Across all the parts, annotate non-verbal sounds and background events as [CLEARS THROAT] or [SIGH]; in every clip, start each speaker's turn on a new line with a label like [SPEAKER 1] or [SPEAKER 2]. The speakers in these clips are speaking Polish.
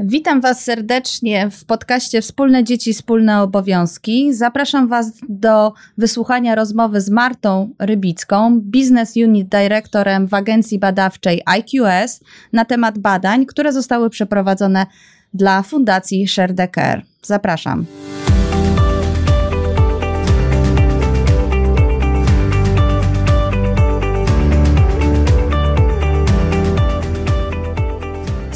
[SPEAKER 1] Witam Was serdecznie w podcaście Wspólne Dzieci, Wspólne Obowiązki. Zapraszam Was do wysłuchania rozmowy z Martą Rybicką, Business Unit Dyrektorem w agencji badawczej IQS na temat badań, które zostały przeprowadzone dla Fundacji Share. Zapraszam.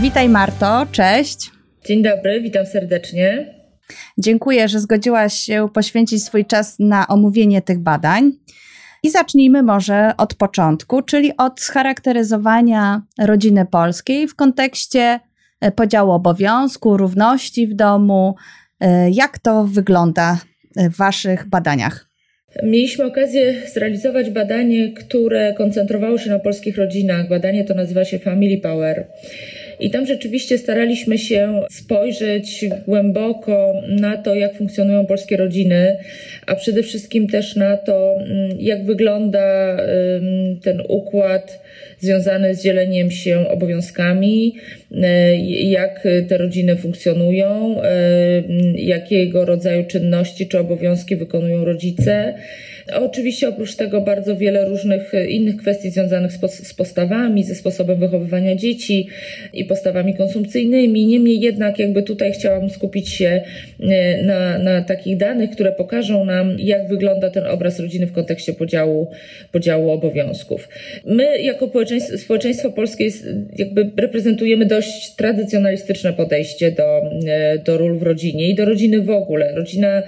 [SPEAKER 1] Witaj Marto, cześć.
[SPEAKER 2] Dzień dobry, witam serdecznie.
[SPEAKER 1] Dziękuję, że zgodziłaś się poświęcić swój czas na omówienie tych badań. I zacznijmy może od początku, czyli od scharakteryzowania rodziny polskiej w kontekście e, podziału obowiązku, równości w domu. E, jak to wygląda w Waszych badaniach?
[SPEAKER 2] Mieliśmy okazję zrealizować badanie, które koncentrowało się na polskich rodzinach. Badanie to nazywa się Family Power. I tam rzeczywiście staraliśmy się spojrzeć głęboko na to, jak funkcjonują polskie rodziny, a przede wszystkim też na to, mm, jak wygląda ten układ związany z dzieleniem się obowiązkami, y, jak te rodziny funkcjonują, y, jakiego rodzaju czynności czy obowiązki wykonują rodzice. Oczywiście oprócz tego bardzo wiele różnych innych kwestii związanych z postawami, ze sposobem wychowywania dzieci i postawami konsumpcyjnymi. Niemniej jednak jakby tutaj chciałam skupić się e, na, na takich danych, które pokażą nam, jak wygląda ten obraz rodziny w kontekście podziału, podziału obowiązków. My jako społeczeństwo, społeczeństwo polskie jakby reprezentujemy dość tradycjonalistyczne podejście do, e, do ról w rodzinie i do rodziny w ogóle. Rodzina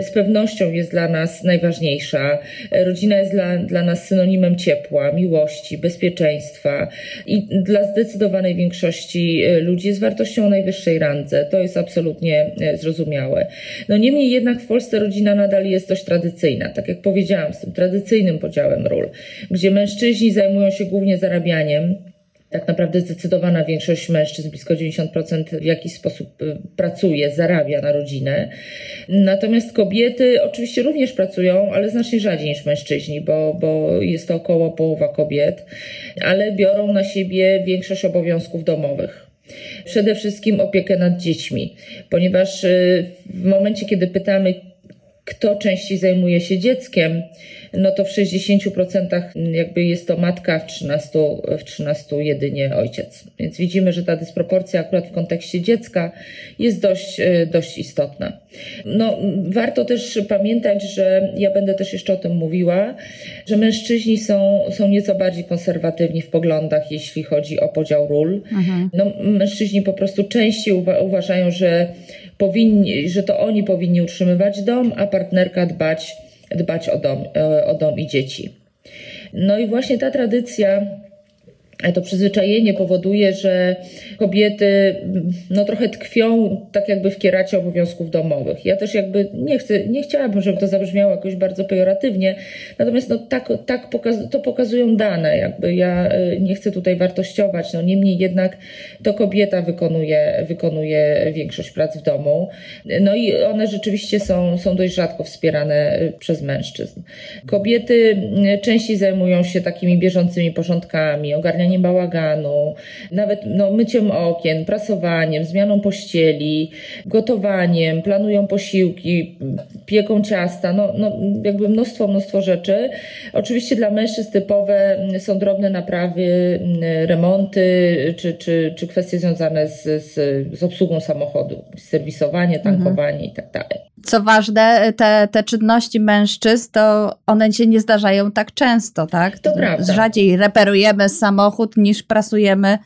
[SPEAKER 2] z pewnością jest dla nas najważniejsza. Rodzina jest dla, dla nas synonimem ciepła, miłości, bezpieczeństwa i dla zdecydowanej większości e, ludzi jest wartością o najwyższej randze. To jest absolutnie e, zrozumiałe. No niemniej jednak w Polsce rodzina nadal jest dość tradycyjna, tak jak powiedziałam, z tym tradycyjnym podziałem ról, gdzie mężczyźni zajmują się głównie zarabianiem, tak naprawdę zdecydowana większość mężczyzn, blisko 90% w jakiś sposób y, pracuje, zarabia na rodzinę. Natomiast kobiety oczywiście również pracują, ale znacznie rzadziej niż mężczyźni, bo, bo jest to około połowa kobiet, ale biorą na siebie większość obowiązków domowych przede wszystkim opiekę nad dziećmi, ponieważ y, w momencie, kiedy pytamy, kto częściej zajmuje się dzieckiem, no to w 60% jakby jest to matka, w 13, w 13 jedynie ojciec. Więc widzimy, że ta dysproporcja akurat w kontekście dziecka jest dość, e, dość istotna. No, warto też pamiętać, że ja będę też jeszcze o tym mówiła, że mężczyźni są, są nieco bardziej konserwatywni w poglądach, jeśli chodzi o podział ról. Mhm. No, mężczyźni po prostu częściej uwa- uważają, że powinni, że to oni powinni utrzymywać dom, a partnerka dbać, dbać o dom, e, o dom i dzieci. No i właśnie ta tradycja to przyzwyczajenie powoduje, że kobiety no, trochę tkwią tak jakby w kieracie obowiązków domowych. Ja też jakby nie chcę, nie chciałabym, żeby to zabrzmiało jakoś bardzo pejoratywnie, natomiast no, tak, tak pokaz, to pokazują dane, jakby ja y, nie chcę tutaj wartościować, no niemniej jednak to kobieta wykonuje, wykonuje większość prac w domu, no i one rzeczywiście są, są dość rzadko wspierane y, przez mężczyzn. Kobiety y, częściej zajmują się takimi bieżącymi porządkami, ogarnianiem bałaganu, nawet no, myciem okien, prasowaniem, zmianą pościeli, gotowaniem, planują posiłki, pieką ciasta, no, no jakby mnóstwo, mnóstwo rzeczy. Oczywiście dla mężczyzn typowe są drobne naprawy, remonty czy, czy, czy kwestie związane z, z, z obsługą samochodu, serwisowanie, tankowanie mhm. i tak dalej.
[SPEAKER 1] Co ważne, te, te czynności mężczyzn, to one się nie zdarzają tak często, tak?
[SPEAKER 2] To prawda.
[SPEAKER 1] Rzadziej reperujemy samochód niż prasujemy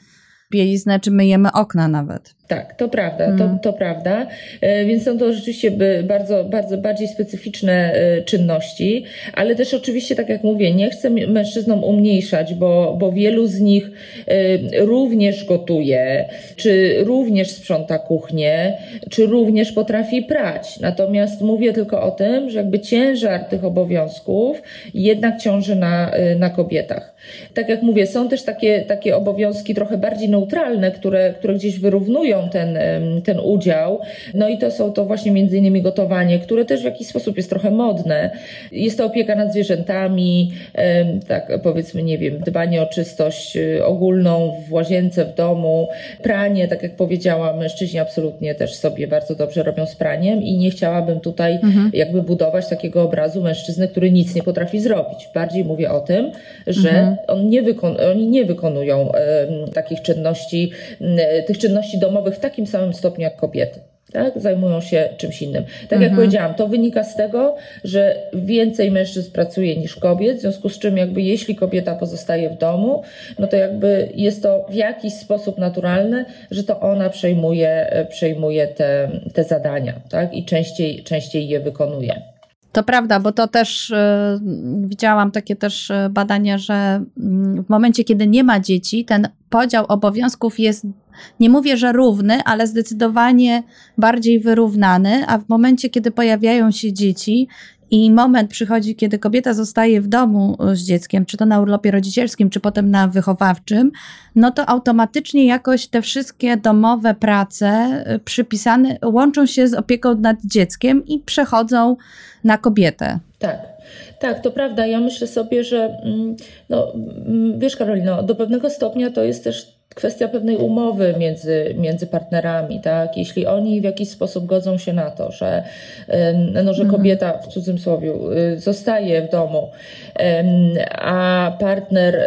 [SPEAKER 1] bieliznę czy myjemy okna nawet.
[SPEAKER 2] Tak, to prawda, to, mm. to prawda. E, więc są to rzeczywiście bardzo, bardzo bardziej specyficzne e, czynności, ale też oczywiście, tak jak mówię, nie chcę mężczyznom umniejszać, bo, bo wielu z nich e, również gotuje, czy również sprząta kuchnię, czy również potrafi prać. Natomiast mówię tylko o tym, że jakby ciężar tych obowiązków jednak ciąży na, na kobietach. Tak jak mówię, są też takie, takie obowiązki trochę bardziej neutralne, które, które gdzieś wyrównują ten, ten udział. No i to są to właśnie między innymi gotowanie, które też w jakiś sposób jest trochę modne. Jest to opieka nad zwierzętami, tak powiedzmy, nie wiem, dbanie o czystość y, ogólną w łazience, w domu, pranie, tak jak powiedziałam, mężczyźni absolutnie też sobie bardzo dobrze robią z praniem i nie chciałabym tutaj mhm. jakby budować takiego obrazu mężczyzny, który nic nie potrafi zrobić. Bardziej mówię o tym, że mhm on nie wykon- oni nie wykonują takich czynności, tych czynności domowych w takim samym stopniu jak kobiety. Tak? Zajmują się czymś innym. Tak mhm. jak powiedziałam, to wynika z tego, że więcej mężczyzn pracuje niż kobiet, w związku z czym jakby jeśli kobieta pozostaje w domu, no to jakby jest to w jakiś sposób naturalne, że to ona przejmuje, przejmuje te, te zadania tak? i częściej, częściej je wykonuje.
[SPEAKER 1] To prawda, bo to też y, widziałam takie też e, badania, że mm, w momencie, kiedy nie ma dzieci, ten podział obowiązków jest, nie mówię, że równy, ale zdecydowanie bardziej wyrównany, a w momencie, kiedy pojawiają się dzieci, i moment przychodzi, kiedy kobieta zostaje w domu z dzieckiem, czy to na urlopie rodzicielskim, czy potem na wychowawczym, no to automatycznie jakoś te wszystkie domowe prace y, przypisane łączą się z opieką nad dzieckiem i przechodzą na kobietę.
[SPEAKER 2] Tak. Tak, to prawda. Ja myślę sobie, że mm, no, mm, wiesz, Karolino, do pewnego stopnia to jest też kwestia pewnej umowy między, między partnerami, tak? Jeśli oni w jakiś sposób godzą się na to, że, no, że mhm. kobieta w cudzym słowie y, zostaje w domu, a partner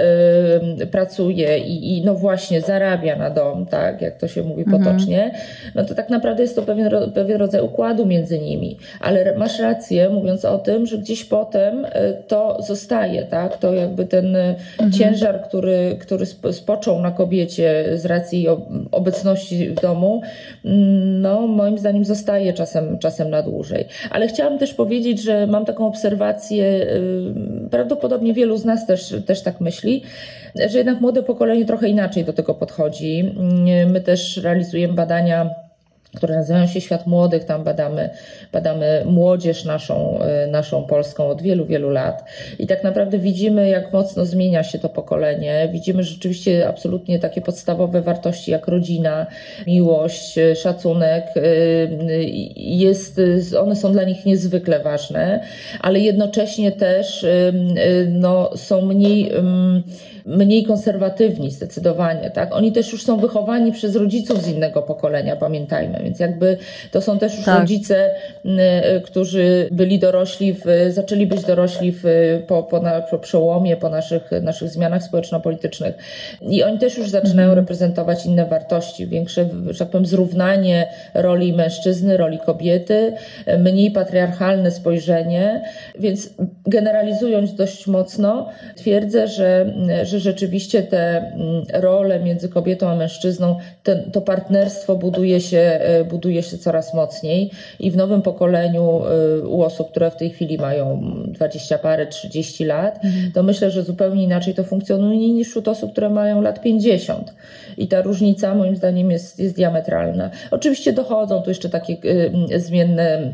[SPEAKER 2] pracuje i, i no właśnie zarabia na dom, tak? Jak to się mówi mhm. potocznie, no to tak naprawdę jest to pewien, pewien rodzaj układu między nimi. Ale masz rację, mówiąc o tym, że gdzieś potem y, to zostaje, tak? To jakby ten y, mhm. ciężar, który, który spoczął na kobiecie, z racji obecności w domu, no moim zdaniem zostaje czasem, czasem na dłużej. Ale chciałam też powiedzieć, że mam taką obserwację, y, prawdopodobnie wielu z nas też, też tak myśli, że jednak młode pokolenie trochę inaczej do tego podchodzi. My też realizujemy badania które nazywają się Świat Młodych. Tam badamy, badamy młodzież naszą, e, naszą polską od wielu, wielu lat. I tak naprawdę widzimy, jak mocno zmienia się to pokolenie. Widzimy rzeczywiście absolutnie takie podstawowe wartości jak rodzina, miłość, e, szacunek. E, jest, one są dla nich niezwykle ważne, ale jednocześnie też no, są mniej mniej konserwatywni zdecydowanie, tak? Oni też już są wychowani przez rodziców z innego pokolenia, pamiętajmy, więc jakby to są też już tak. rodzice, którzy byli dorośli, w, zaczęli być dorośli w, po, po, na, po przełomie, po naszych, naszych zmianach społeczno-politycznych i oni też już zaczynają mhm. reprezentować inne wartości, większe, że tak powiem, zrównanie roli mężczyzny, roli kobiety, mniej patriarchalne spojrzenie, więc generalizując dość mocno, twierdzę, że, że że rzeczywiście te mm, role między kobietą a mężczyzną, to partnerstwo buduje się, e, buduje się coraz mocniej i w nowym pokoleniu e, u osób, które w tej chwili mają 20 parę, 30 lat, mhm. to myślę, że zupełnie inaczej to funkcjonuje niż wśród osób, które mają lat 50. I ta różnica moim zdaniem jest, jest diametralna. Oczywiście dochodzą tu jeszcze takie y, zmienne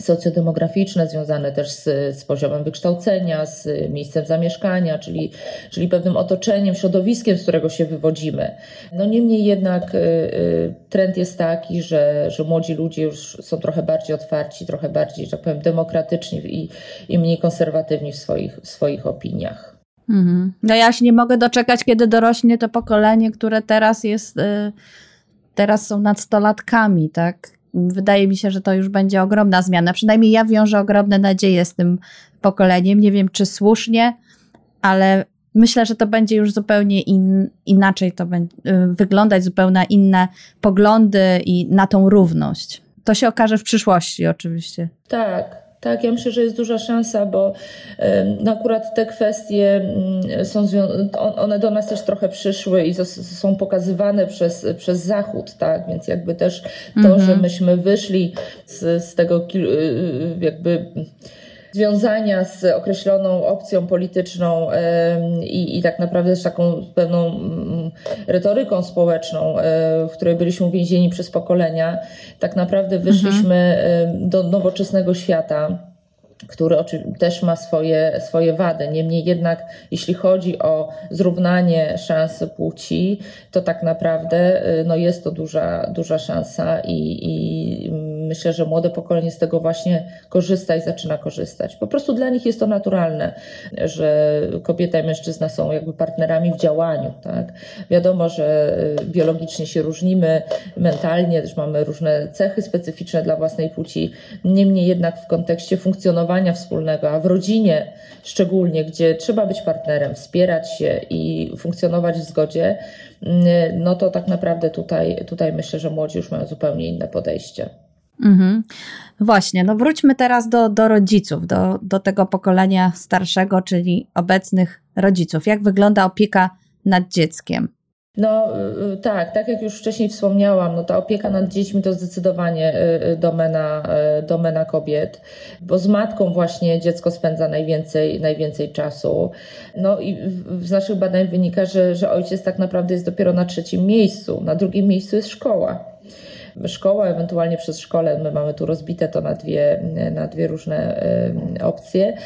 [SPEAKER 2] socjodemograficzne, związane też z, z poziomem wykształcenia, z miejscem zamieszkania, czyli, czyli pewnym otoczeniem, środowiskiem, z którego się wywodzimy. No niemniej jednak y, y, trend jest taki, że, że młodzi ludzie już są trochę bardziej otwarci, trochę bardziej, że tak powiem, demokratyczni i, i mniej konserwatywni w swoich, w swoich opiniach.
[SPEAKER 1] Mhm. No ja się nie mogę doczekać, kiedy dorośnie to pokolenie, które teraz jest, y, teraz są nadstolatkami, tak? Wydaje mi się, że to już będzie ogromna zmiana. Przynajmniej ja wiążę ogromne nadzieje z tym pokoleniem. Nie wiem, czy słusznie, ale myślę, że to będzie już zupełnie in, inaczej to będzie y, wyglądać, zupełnie inne poglądy i na tą równość. To się okaże w przyszłości oczywiście.
[SPEAKER 2] Tak, Tak, ja myślę, że jest duża szansa, bo no akurat te kwestie mm, są, one do nas też trochę przyszły i są pokazywane przez, przez Zachód, tak, więc jakby też to, mhm. że myśmy wyszli z, z tego jakby związania z określoną opcją polityczną i, i tak naprawdę z taką pewną mm, retoryką społeczną, e, w której byliśmy uwięzieni przez pokolenia, tak naprawdę wyszliśmy mhm. do nowoczesnego świata który też ma swoje, swoje wady. Niemniej jednak, jeśli chodzi o zrównanie szans płci, to tak naprawdę y, no jest to duża, duża szansa i, i myślę, że młode pokolenie z tego właśnie korzysta i zaczyna korzystać. Po prostu dla nich jest to naturalne, że kobieta i mężczyzna są jakby partnerami w działaniu. Tak? Wiadomo, że y, biologicznie się różnimy, mentalnie też mamy różne cechy specyficzne dla własnej płci. Niemniej jednak w kontekście funkcjonowania wspólnego, a w rodzinie szczególnie, gdzie trzeba być partnerem, wspierać się i funkcjonować w zgodzie, y, no to tak naprawdę tutaj, tutaj myślę, że młodzi już mają zupełnie inne podejście.
[SPEAKER 1] Mhm. Właśnie, no wróćmy teraz do, do rodziców, do, do tego pokolenia starszego, czyli obecnych rodziców. Jak wygląda opieka nad dzieckiem?
[SPEAKER 2] No y, y, tak, tak jak już wcześniej wspomniałam, no ta opieka nad dziećmi to zdecydowanie y, domena, domena kobiet, bo z matką właśnie dziecko spędza najwięcej, najwięcej czasu. No i z naszych badań wynika, że, że ojciec tak naprawdę jest dopiero na trzecim miejscu, na drugim miejscu jest szkoła szkoła, ewentualnie przez szkole. My mamy tu rozbite to na dwie, na dwie różne opcje.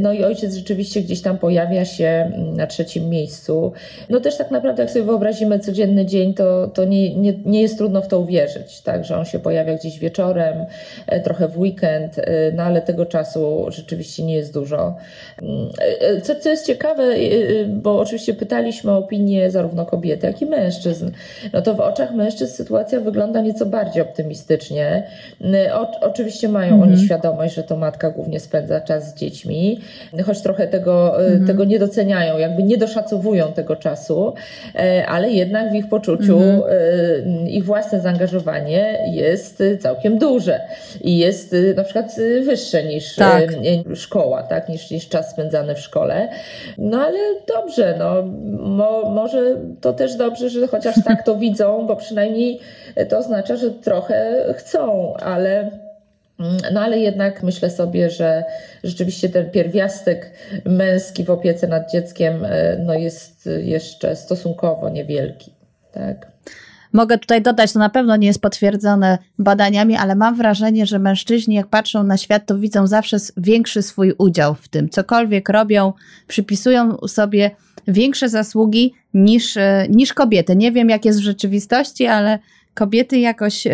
[SPEAKER 2] No i ojciec rzeczywiście gdzieś tam pojawia się na trzecim miejscu. No też tak naprawdę, jak sobie wyobrazimy codzienny dzień, to, to nie, nie, nie jest trudno w to uwierzyć, tak, że on się pojawia gdzieś wieczorem, e, trochę w weekend, e, no ale tego czasu rzeczywiście nie jest dużo. E, co, co jest ciekawe, bo oczywiście pytaliśmy o opinię zarówno kobiety, jak i mężczyzn, no to w oczach mężczyzn sytuacja wygląda wygląda nieco bardziej optymistycznie. O, oczywiście mają mhm. oni świadomość, że to matka głównie spędza czas z dziećmi, choć trochę tego, y, mhm. tego nie doceniają, jakby nie doszacowują tego czasu, y, ale jednak w ich poczuciu mhm. ich własne zaangażowanie jest całkiem duże i jest na przykład wyższe niż tak. szkoła, tak, niż, niż czas spędzany w szkole. No ale dobrze, no, mo, może to też dobrze, że chociaż tak to widzą, bo przynajmniej to oznacza, że trochę chcą, ale no ale jednak myślę sobie, że rzeczywiście ten pierwiastek męski w opiece nad dzieckiem e, no jest jeszcze stosunkowo niewielki. Tak.
[SPEAKER 1] Mogę tutaj dodać, to na pewno nie jest potwierdzone badaniami, ale mam wrażenie, że mężczyźni, jak patrzą na świat, to widzą zawsze większy swój udział w tym. Cokolwiek robią, przypisują sobie większe zasługi niż, e, niż kobiety. Nie wiem, jak jest w rzeczywistości, ale kobiety jakoś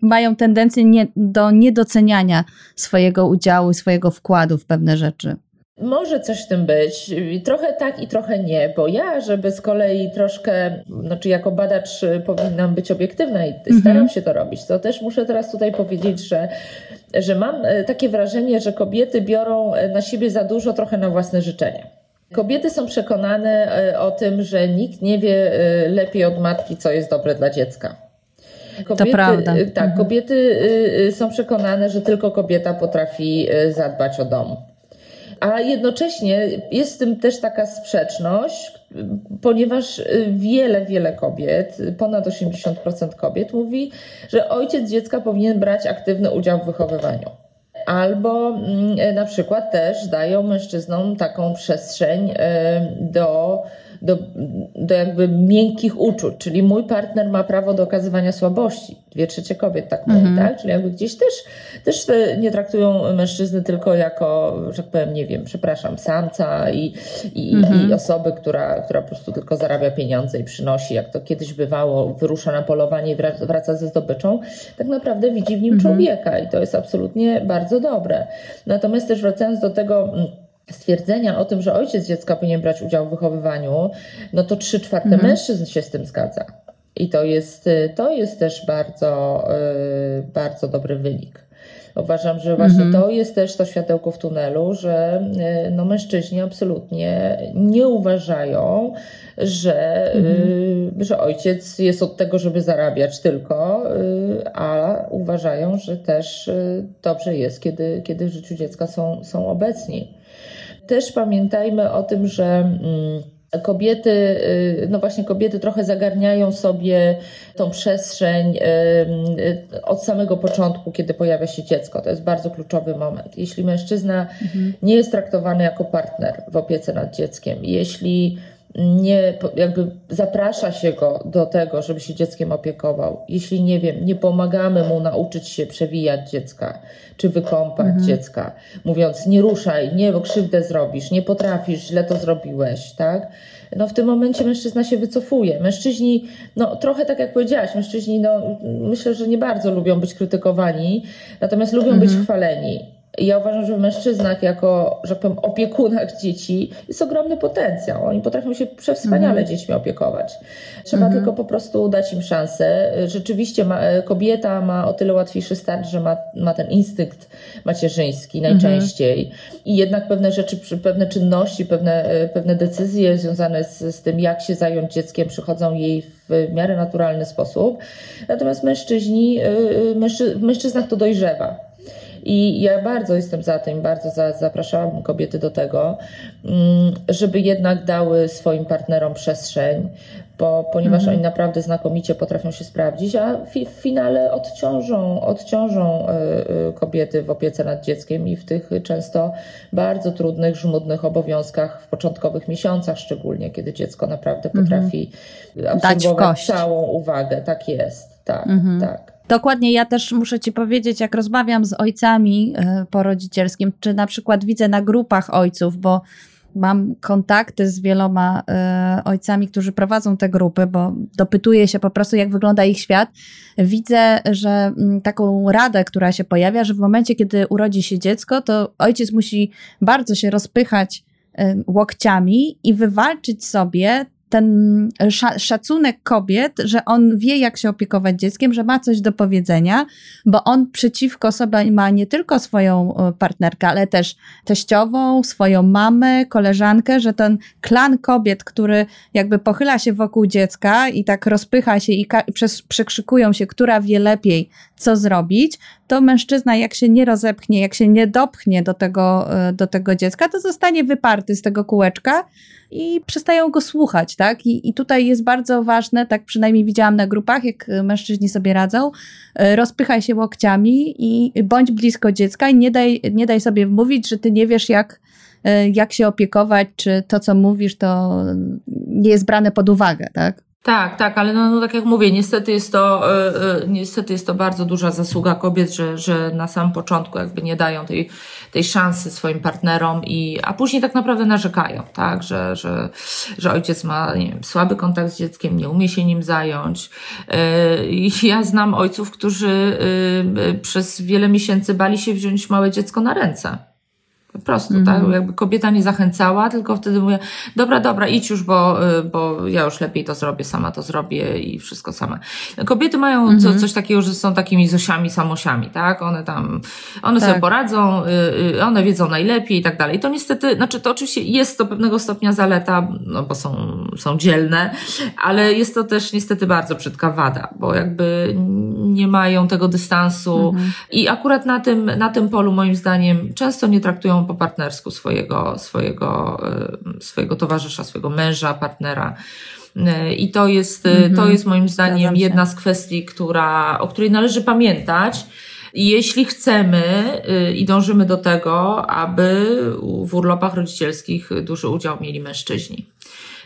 [SPEAKER 1] mają tendencję nie, do niedoceniania swojego udziału, swojego wkładu w pewne rzeczy.
[SPEAKER 2] Może coś w tym być. Trochę tak i trochę nie, bo ja, żeby z kolei troszkę, znaczy jako badacz powinnam być obiektywna i staram mhm. się to robić, to też muszę teraz tutaj powiedzieć, że, że mam e, takie wrażenie, że kobiety biorą e, na siebie za dużo trochę na własne życzenie. Kobiety są przekonane e, o tym, że nikt nie wie e, lepiej od matki, co jest dobre dla dziecka.
[SPEAKER 1] Kobiety, to prawda.
[SPEAKER 2] E, tak, mhm. kobiety są przekonane, że tylko kobieta potrafi zadbać o dom. A jednocześnie jest w tym też taka sprzeczność, ponieważ wiele, wiele kobiet, ponad 80% kobiet mówi, że ojciec dziecka powinien brać aktywny udział w wychowywaniu. Albo mm, e, na przykład też dają mężczyznom taką przestrzeń e, do do, do jakby miękkich uczuć, czyli mój partner ma prawo do okazywania słabości. Dwie trzecie kobiet tak mm -hmm. tak? Czyli jakby gdzieś też, też nie traktują mężczyzny tylko jako, że tak powiem, nie wiem, przepraszam, samca i, i, -hmm. i mhm. osoby, która, która po prostu tylko zarabia pieniądze i przynosi, jak to kiedyś bywało, wyrusza na polowanie i wraca ze zdobyczą, tak naprawdę widzi w nim -hmm. człowieka i to jest absolutnie bardzo dobre. Natomiast też wracając do tego, mm, stwierdzenia o tym, że ojciec dziecka powinien brać udział w wychowywaniu, no to trzy czwarte mhm. mężczyzn się z tym zgadza. I to jest, to jest też bardzo, y, bardzo dobry wynik. Uważam, że właśnie mhm. to jest też to światełko w tunelu, że no, mężczyźni absolutnie nie uważają, że, mhm. że ojciec jest od tego, żeby zarabiać tylko, a uważają, że też dobrze jest, kiedy, kiedy w życiu dziecka są, są obecni. Też pamiętajmy o tym, że mm, kobiety, y, no właśnie kobiety trochę zagarniają sobie tą przestrzeń y, y, od samego początku, kiedy pojawia się dziecko. To jest bardzo kluczowy moment. Jeśli mężczyzna mhm. nie jest traktowany jako partner w opiece nad dzieckiem, jeśli nie, jakby zaprasza się go do tego, żeby się dzieckiem opiekował. Jeśli nie wiem, nie pomagamy mu nauczyć się przewijać dziecka, czy wykąpać mhm. dziecka, mówiąc nie ruszaj, nie, bo krzywdę zrobisz, nie potrafisz, źle to zrobiłeś, tak? No w tym momencie mężczyzna się wycofuje. Mężczyźni, no trochę tak jak powiedziałaś, mężczyźni, no myślę, że nie bardzo lubią być krytykowani, natomiast lubią mhm. być chwaleni. Ja uważam, że w mężczyznach, jako, że powiem, opiekunach dzieci, jest ogromny potencjał. Oni potrafią się przewspaniale mm. dziećmi opiekować. Trzeba mm -hmm. tylko po prostu dać im szansę. Rzeczywiście ma, kobieta ma o tyle łatwiejszy start, że ma, ma ten instynkt macierzyński najczęściej. Mm -hmm. I jednak pewne rzeczy, pewne czynności, pewne, pewne decyzje związane z, z tym, jak się zająć dzieckiem, przychodzą jej w miarę naturalny sposób. Natomiast mężczyźni, y, mężczy, w mężczyznach to dojrzewa. I ja bardzo jestem za tym, bardzo za, zapraszałam kobiety do tego, mm, żeby jednak dały swoim partnerom przestrzeń, bo, ponieważ mhm. oni naprawdę znakomicie potrafią się sprawdzić, a w, w finale odciążą, odciążą y, y, kobiety w opiece nad dzieckiem i w tych często bardzo trudnych, żmudnych obowiązkach w początkowych miesiącach, szczególnie kiedy dziecko naprawdę mhm. potrafi mhm. absorbować całą uwagę. Tak jest, tak, mhm. tak.
[SPEAKER 1] Dokładnie, ja też muszę Ci powiedzieć, jak rozmawiam z ojcami e, porodzicielskim, czy na przykład widzę na grupach ojców, bo mam kontakty z wieloma y, ojcami, którzy prowadzą te grupy, bo dopytuję się po prostu, jak wygląda ich świat. Widzę, że y, taką radę, która się pojawia, że w momencie, kiedy urodzi się dziecko, to ojciec musi bardzo się rozpychać y, łokciami i wywalczyć sobie ten szacunek kobiet, że on wie, jak się opiekować dzieckiem, że ma coś do powiedzenia, bo on przeciwko sobie ma nie tylko swoją e, partnerkę, ale też teściową, swoją mamę, koleżankę, że ten klan kobiet, który jakby pochyla się wokół dziecka i tak rozpycha się i przekrzykują się, która wie lepiej, co zrobić, to mężczyzna, jak się nie rozepchnie, jak się nie dopchnie do tego, e, do tego dziecka, to zostanie wyparty z tego kółeczka i przestają go słuchać, tak? I, I tutaj jest bardzo ważne, tak przynajmniej widziałam na grupach, jak mężczyźni sobie radzą, e, rozpychaj się łokciami i bądź blisko dziecka i nie daj, nie daj sobie mówić, że ty nie wiesz, jak, e, jak się opiekować, czy to, co mówisz, to nie jest brane pod uwagę, tak?
[SPEAKER 2] Tak, tak, ale no, no tak jak mówię, niestety jest to, yy, niestety jest to bardzo duża zasługa kobiet, że, że na samym początku jakby nie dają tej, tej szansy swoim partnerom i, a później tak naprawdę narzekają, tak, że, że, że ojciec ma, nie wiem, słaby kontakt z dzieckiem, nie umie się nim zająć. Yy, ja znam ojców, którzy yy, przez wiele miesięcy bali się wziąć małe dziecko na ręce po prostu, mm -hmm. tak? Mhm. Jakby kobieta nie zachęcała, tylko wtedy mówię, dobra, dobra, idź już, bo, y, bo ja już lepiej to zrobię, sama to zrobię i wszystko sama. Kobiety mają mm -hmm. co, coś takiego, że są takimi zosiami, samosiami, tak? One tam, one tak. sobie poradzą, y, y, one wiedzą najlepiej i tak dalej. To niestety, znaczy to oczywiście jest to pewnego stopnia zaleta, no bo są, są dzielne, ale jest to też niestety bardzo brzydka wada, bo jakby nie mają tego dystansu mm -hmm. i akurat na tym, na tym polu moim zdaniem często nie traktują po partnersku swojego, swojego, e, swojego towarzysza, swojego męża, partnera. E, I to jest, mm -hmm. to jest moim zdaniem jedna z kwestii, która, o której należy pamiętać. Jeśli chcemy i dążymy do tego, aby w urlopach rodzicielskich duży udział mieli mężczyźni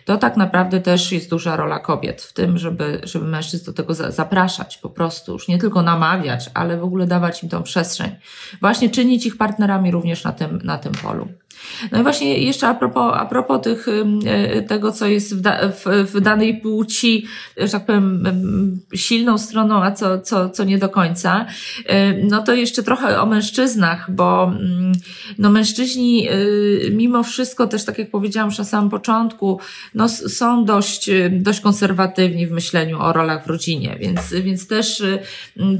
[SPEAKER 2] to tak naprawdę też jest duża rola kobiet w tym, żeby, żeby mężczyzn do tego zapraszać, po prostu już nie tylko namawiać, ale w ogóle dawać im tą przestrzeń. Właśnie czynić ich partnerami również na tym, na tym polu. No i właśnie jeszcze a propos, a propos tych, e, tego, co jest w, da, w, w danej płci, że tak powiem, silną stroną, a co, co, co nie do końca, e, no to jeszcze trochę o mężczyznach, bo no mężczyźni e, mimo wszystko też, tak jak powiedziałam już na samym początku, no są dość, dość konserwatywni w myśleniu o rolach w rodzinie, więc, więc też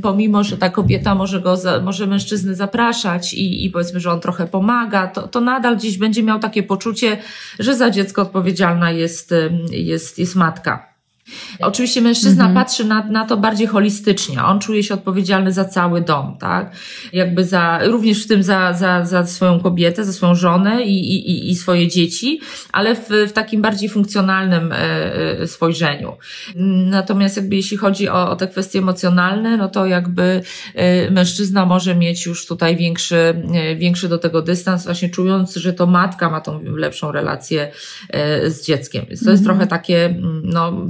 [SPEAKER 2] pomimo, że ta kobieta może go, może mężczyznę zapraszać i, i powiedzmy, że on trochę pomaga, to, to nadal gdzieś będzie miał takie poczucie, że za dziecko odpowiedzialna jest, jest, jest matka. Oczywiście mężczyzna mhm. patrzy na, na to bardziej holistycznie. On czuje się odpowiedzialny za cały dom, tak? Jakby za, również w tym za, za, za swoją kobietę, za swoją żonę i, i, i swoje dzieci, ale w, w takim bardziej funkcjonalnym e, e, spojrzeniu. Natomiast jakby jeśli chodzi o, o te kwestie emocjonalne, no to jakby e, mężczyzna może mieć już tutaj większy, większy do tego dystans, właśnie czując, że to matka ma tą lepszą relację z dzieckiem. Więc to jest mhm. trochę takie, no,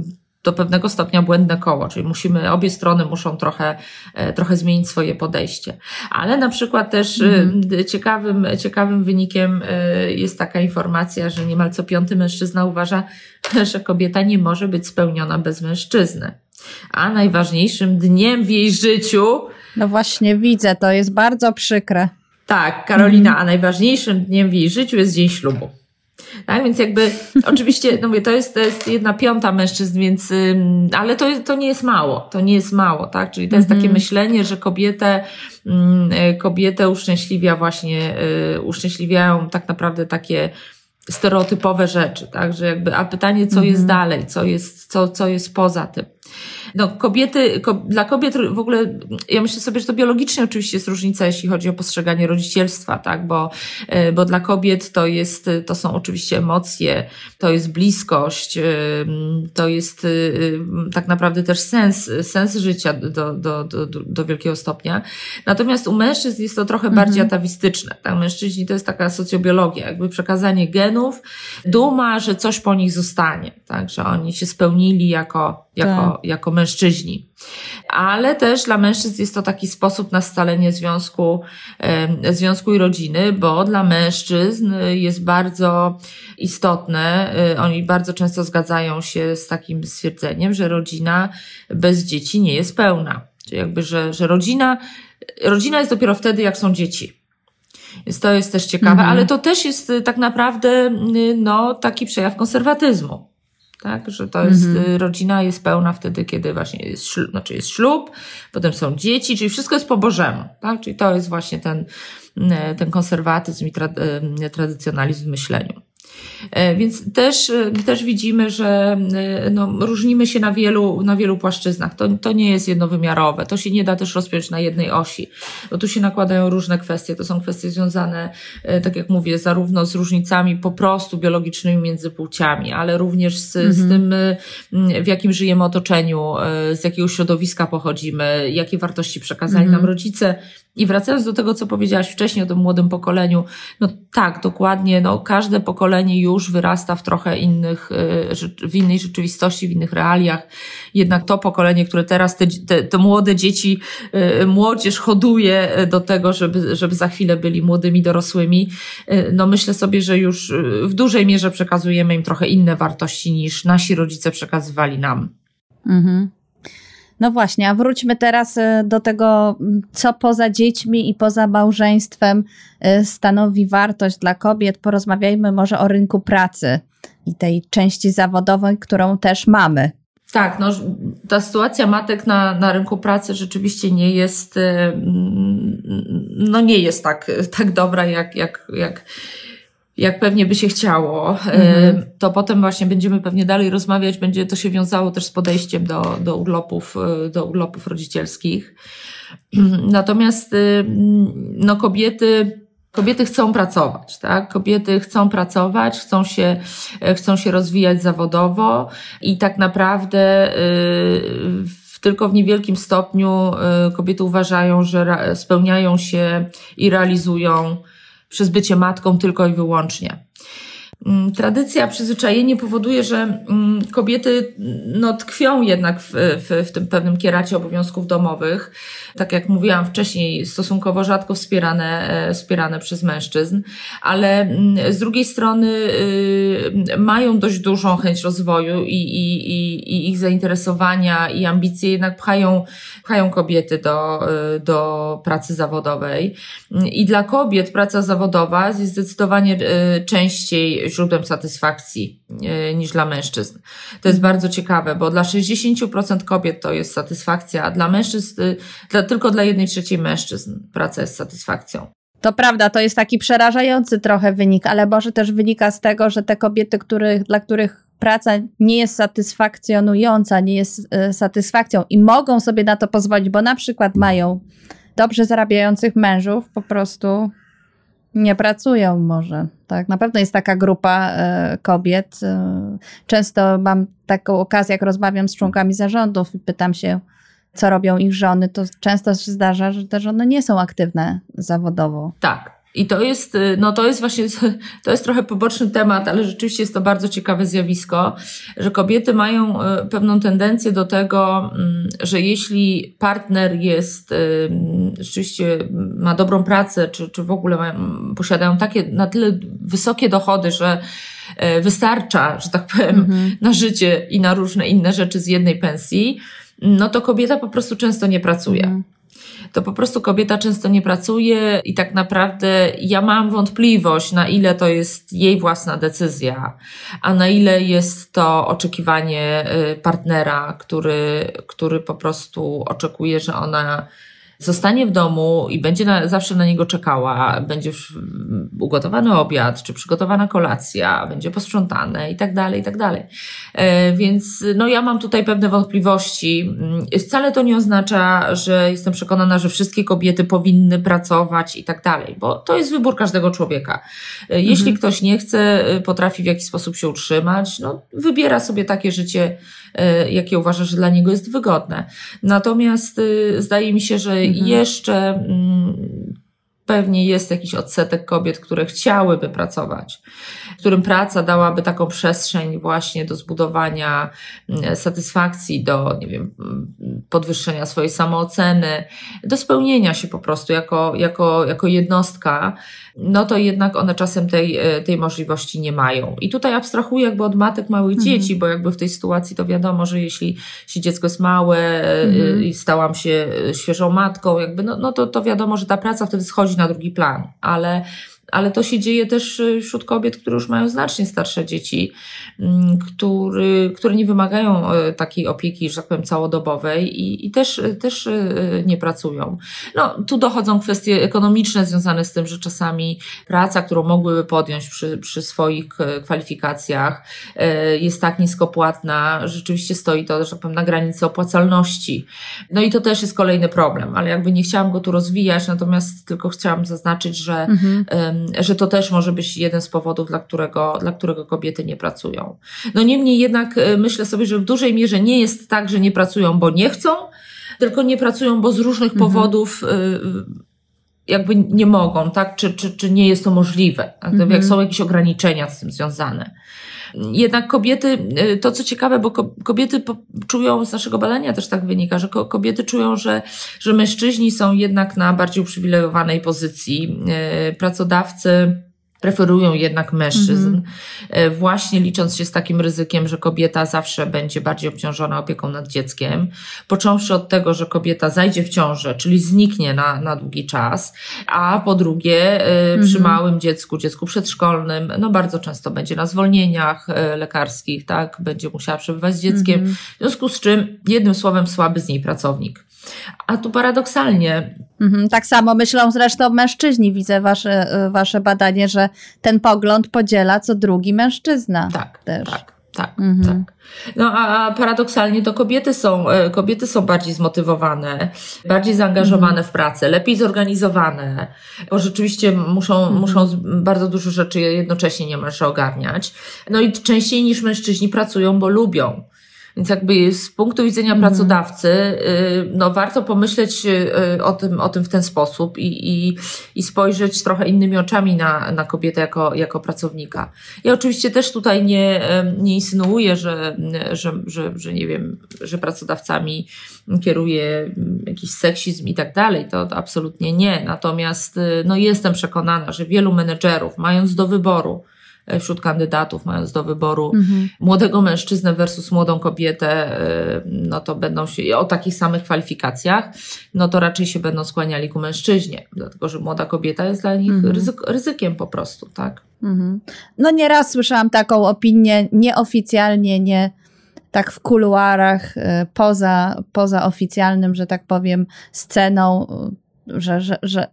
[SPEAKER 2] do pewnego stopnia błędne koło, czyli musimy, obie strony muszą trochę, e, trochę zmienić swoje podejście. Ale na przykład też mm. ciekawym, ciekawym wynikiem e, jest taka informacja, że niemal co piąty mężczyzna uważa, [LAUGHS] że kobieta nie może być spełniona bez mężczyzny. A najważniejszym dniem w jej życiu.
[SPEAKER 1] No właśnie widzę, to jest bardzo przykre.
[SPEAKER 2] Tak, Karolina, mm. a najważniejszym dniem w jej życiu jest dzień ślubu. Tak, więc jakby, [LAUGHS] oczywiście, no mówię, to jest, to jest jedna piąta mężczyzn, więc, ale to, to nie jest mało, to nie jest mało, tak? Czyli to jest takie mhm. myślenie, że kobietę, e, kobietę uszczęśliwia właśnie, e, uszczęśliwiają tak naprawdę takie stereotypowe rzeczy, tak? Że jakby, a pytanie, co jest mhm. dalej, co jest, co, co jest poza tym. No, kobiety, ko, dla kobiet w ogóle, ja myślę sobie, że to biologicznie oczywiście jest różnica, jeśli chodzi o postrzeganie rodzicielstwa, tak, bo, e, bo dla kobiet to jest, to są oczywiście emocje, to jest bliskość, e, to jest e, tak naprawdę też sens, sens życia do, do, do, do wielkiego stopnia. Natomiast u mężczyzn jest to trochę mhm. bardziej atawistyczne, tak, mężczyźni to jest taka socjobiologia, jakby przekazanie genów, duma, że coś po nich zostanie, tak, że oni się spełnili jako, jako, tak. jako mężczyźni. Ale też dla mężczyzn jest to taki sposób na scalenie związku, związku i rodziny, bo dla mężczyzn jest bardzo istotne, y, oni bardzo często zgadzają się z takim stwierdzeniem, że rodzina bez dzieci nie jest pełna. Czyli jakby, że, że rodzina, rodzina jest dopiero wtedy, jak są dzieci. Więc to jest też ciekawe, mhm. ale to też jest y, tak naprawdę y, no, taki przejaw konserwatyzmu tak? Że to jest, mm -hmm. rodzina jest pełna wtedy, kiedy właśnie jest ślub, znaczy jest ślub, potem są dzieci, czyli wszystko jest po Bożemu, tak? Czyli to jest właśnie ten, ten konserwatyzm i tra, tradycjonalizm w myśleniu. E, więc też, e, też widzimy, że e, no, różnimy się na wielu, na wielu płaszczyznach. To, to nie jest jednowymiarowe. To się nie da też rozpiąć na jednej osi, bo tu się nakładają różne kwestie. To są kwestie związane, tak jak mówię, zarówno z różnicami po prostu biologicznymi między płciami, ale również z, mhm. z tym, w jakim żyjemy otoczeniu, z jakiego środowiska pochodzimy, jakie wartości przekazali mhm. nam rodzice. I wracając do tego, co powiedziałaś wcześniej o tym młodym pokoleniu, no tak, dokładnie, no każde pokolenie już wyrasta w trochę innych, y, w innej rzeczywistości, w innych realiach. Jednak to pokolenie, które teraz te, te, te młode dzieci, y, młodzież hoduje y, do tego, żeby, żeby za chwilę byli młodymi dorosłymi, no myślę sobie, że już w dużej mierze przekazujemy im trochę inne wartości niż nasi rodzice przekazywali nam. Mhm.
[SPEAKER 1] No właśnie, a wróćmy teraz do tego, co poza dziećmi i poza małżeństwem stanowi wartość dla kobiet. Porozmawiajmy może o rynku pracy i tej części zawodowej, którą też mamy.
[SPEAKER 2] Tak, no, ta sytuacja matek na, na rynku pracy rzeczywiście nie jest, no nie jest tak, tak dobra, jak, jak, jak, jak pewnie by się chciało. Mhm. To potem właśnie będziemy pewnie dalej rozmawiać, będzie to się wiązało też z podejściem do, do urlopów, do urlopów rodzicielskich. [CLEARS THROAT] Natomiast, no kobiety, Kobiety chcą pracować, tak? Kobiety chcą pracować, chcą się, chcą się rozwijać zawodowo i tak naprawdę yy, tylko w niewielkim stopniu kobiety uważają, że spełniają się i realizują przez bycie matką tylko i wyłącznie. Mm, tradycja, przyzwyczajenie powoduje, że mm, kobiety no, tkwią jednak w, w, w tym pewnym kieracie obowiązków domowych. Tak jak mówiłam wcześniej, stosunkowo rzadko wspierane, e, wspierane przez mężczyzn, ale mm, z drugiej strony y, mają dość dużą chęć rozwoju i, i, i, i ich zainteresowania i ambicje jednak pchają, pchają kobiety do, y, do pracy zawodowej. I dla kobiet praca zawodowa jest zdecydowanie y, częściej źródłem satysfakcji e, niż dla mężczyzn. To jest bardzo ciekawe, bo dla 60% kobiet to jest satysfakcja, a dla mężczyzn, y, dla, tylko dla jednej trzeciej mężczyzn praca jest satysfakcją.
[SPEAKER 1] To prawda, to jest taki przerażający trochę wynik, ale może też wynika z tego, że te kobiety, których, dla których praca nie jest satysfakcjonująca, nie jest y, satysfakcją i mogą sobie na to pozwolić, bo na przykład mają dobrze zarabiających mężów, po prostu nie pracują może. Tak, na pewno jest taka grupa e, kobiet. E, często mam taką okazję, jak rozmawiam z członkami zarządów i pytam się, co robią ich żony, to często się zdarza, że te żony nie są aktywne zawodowo.
[SPEAKER 2] Tak, i to jest, y, no to jest właśnie, [LAUGHS] to jest trochę poboczny temat, ale rzeczywiście jest to bardzo ciekawe zjawisko, że kobiety mają y, pewną tendencję do tego, mm, że jeśli partner jest, y, rzeczywiście ma dobrą pracę, czy, czy w ogóle mają, posiadają takie na tyle wysokie dochody, że wystarcza, że tak powiem, mhm. [LAUGHS] na życie i na różne inne rzeczy z jednej pensji, no to kobieta po prostu często nie pracuje. Mhm to po prostu kobieta często nie pracuje i tak naprawdę ja mam wątpliwość, na ile to jest jej własna decyzja, a na ile jest to oczekiwanie y, partnera, który, który po prostu oczekuje, że ona zostanie w domu i będzie na, zawsze na niego czekała, będzie ugotowany obiad, czy przygotowana kolacja, będzie posprzątane i tak dalej, i tak dalej. E, więc no ja mam tutaj pewne wątpliwości. Mm, wcale to nie oznacza, że jestem przekonana, że wszystkie kobiety powinny pracować i tak dalej, bo to jest wybór każdego człowieka. E, jeśli mhm. ktoś nie chce, e, potrafi w jakiś sposób się utrzymać, no wybiera sobie takie życie, jakie uważa, że dla niego jest wygodne. Natomiast zdaje mi się, że mhm. jeszcze mm, pewnie jest jakiś odsetek kobiet, które chciałyby pracować, którym praca dałaby taką przestrzeń właśnie do zbudowania mm, satysfakcji, do, nie wiem, podwyższenia swojej samooceny, do spełnienia się po prostu jako, jako, jako jednostka, no to jednak one czasem tej, e, tej możliwości nie mają. I tutaj abstrahuję jakby od matek małych mhm. dzieci, bo jakby w tej sytuacji to wiadomo, że jeśli, jeśli dziecko jest małe e, mhm. i stałam się świeżą matką, jakby no, no to, to wiadomo, że ta praca wtedy schodzi na drugi plan, ale ale to się dzieje też y, wśród kobiet, które już mają znacznie starsze dzieci, mm, który, które nie wymagają y, takiej opieki, że tak powiem, całodobowej i, i też, y, też nie pracują. No, tu dochodzą kwestie ekonomiczne związane z tym, że czasami praca, którą mogłyby podjąć przy, przy swoich kwalifikacjach, jest tak niskopłatna, że rzeczywiście stoi to, że tak powiem, na granicy opłacalności. No i to też jest kolejny problem, ale jakby nie chciałam go tu rozwijać, natomiast tylko chciałam zaznaczyć, że mhm że to też może być jeden z powodów, dla którego, dla którego kobiety nie pracują. No niemniej jednak e, myślę sobie, że w dużej mierze nie jest tak, że nie pracują, bo nie chcą, tylko nie pracują, bo z różnych mhm. powodów e, jakby nie mogą, tak? Czy, czy, czy nie jest to możliwe? Tak? Mhm. Jak są jakieś ograniczenia z tym związane. Jednak kobiety, e, to co ciekawe, bo kobiety czują, z naszego badania też tak wynika, że kobiety czują, że, że mężczyźni są jednak na bardziej uprzywilejowanej pozycji. E, pracodawcy, preferują jednak mężczyzn, mm -hmm. właśnie licząc się z takim ryzykiem, że kobieta zawsze będzie bardziej obciążona opieką nad dzieckiem, począwszy od tego, że kobieta zajdzie w ciążę, czyli zniknie na, na długi czas, a po drugie mm -hmm. przy mhm. małym dziecku, dziecku przedszkolnym, no bardzo często będzie na zwolnieniach e, lekarskich, tak, będzie musiała przebywać z dzieckiem, -hmm. w związku z czym jednym słowem słaby z niej pracownik. A tu paradoksalnie.
[SPEAKER 1] Mhm, tak samo myślą zresztą mężczyźni. Widzę wasze, wasze badanie, że ten pogląd podziela co drugi mężczyzna.
[SPEAKER 2] Tak, też. tak. Tak, mhm. tak. No a paradoksalnie to kobiety są, e, kobiety są bardziej zmotywowane, bardziej zaangażowane mhm. w pracę, lepiej zorganizowane, bo rzeczywiście muszą, mhm. muszą bardzo dużo rzeczy jednocześnie niemalże ogarniać. No i częściej niż mężczyźni pracują, bo lubią Więc jakby z punktu widzenia mhm. pracodawcy, y, no warto pomyśleć y, o tym, o tym w ten sposób i, i, i spojrzeć trochę innymi oczami na, na kobietę jako, jako pracownika. Ja oczywiście też tutaj nie, nie insynuuję, że, że, że, że nie wiem, że pracodawcami kieruje jakiś seksizm i tak dalej. To, to absolutnie nie. Natomiast y, no jestem przekonana, że wielu menedżerów, mając do wyboru, wśród kandydatów, mając do wyboru mhm. młodego mężczyznę versus młodą kobietę, e, no to będą się o takich samych kwalifikacjach, no to raczej się będą skłaniali ku mężczyźnie, dlatego że młoda kobieta jest dla nich mhm. ryzyk, ryzykiem po prostu, tak? Mhm.
[SPEAKER 1] No nieraz słyszałam taką opinię, nieoficjalnie, nie tak w kuluarach, e, poza, poza oficjalnym, że tak powiem, sceną, że, że, że,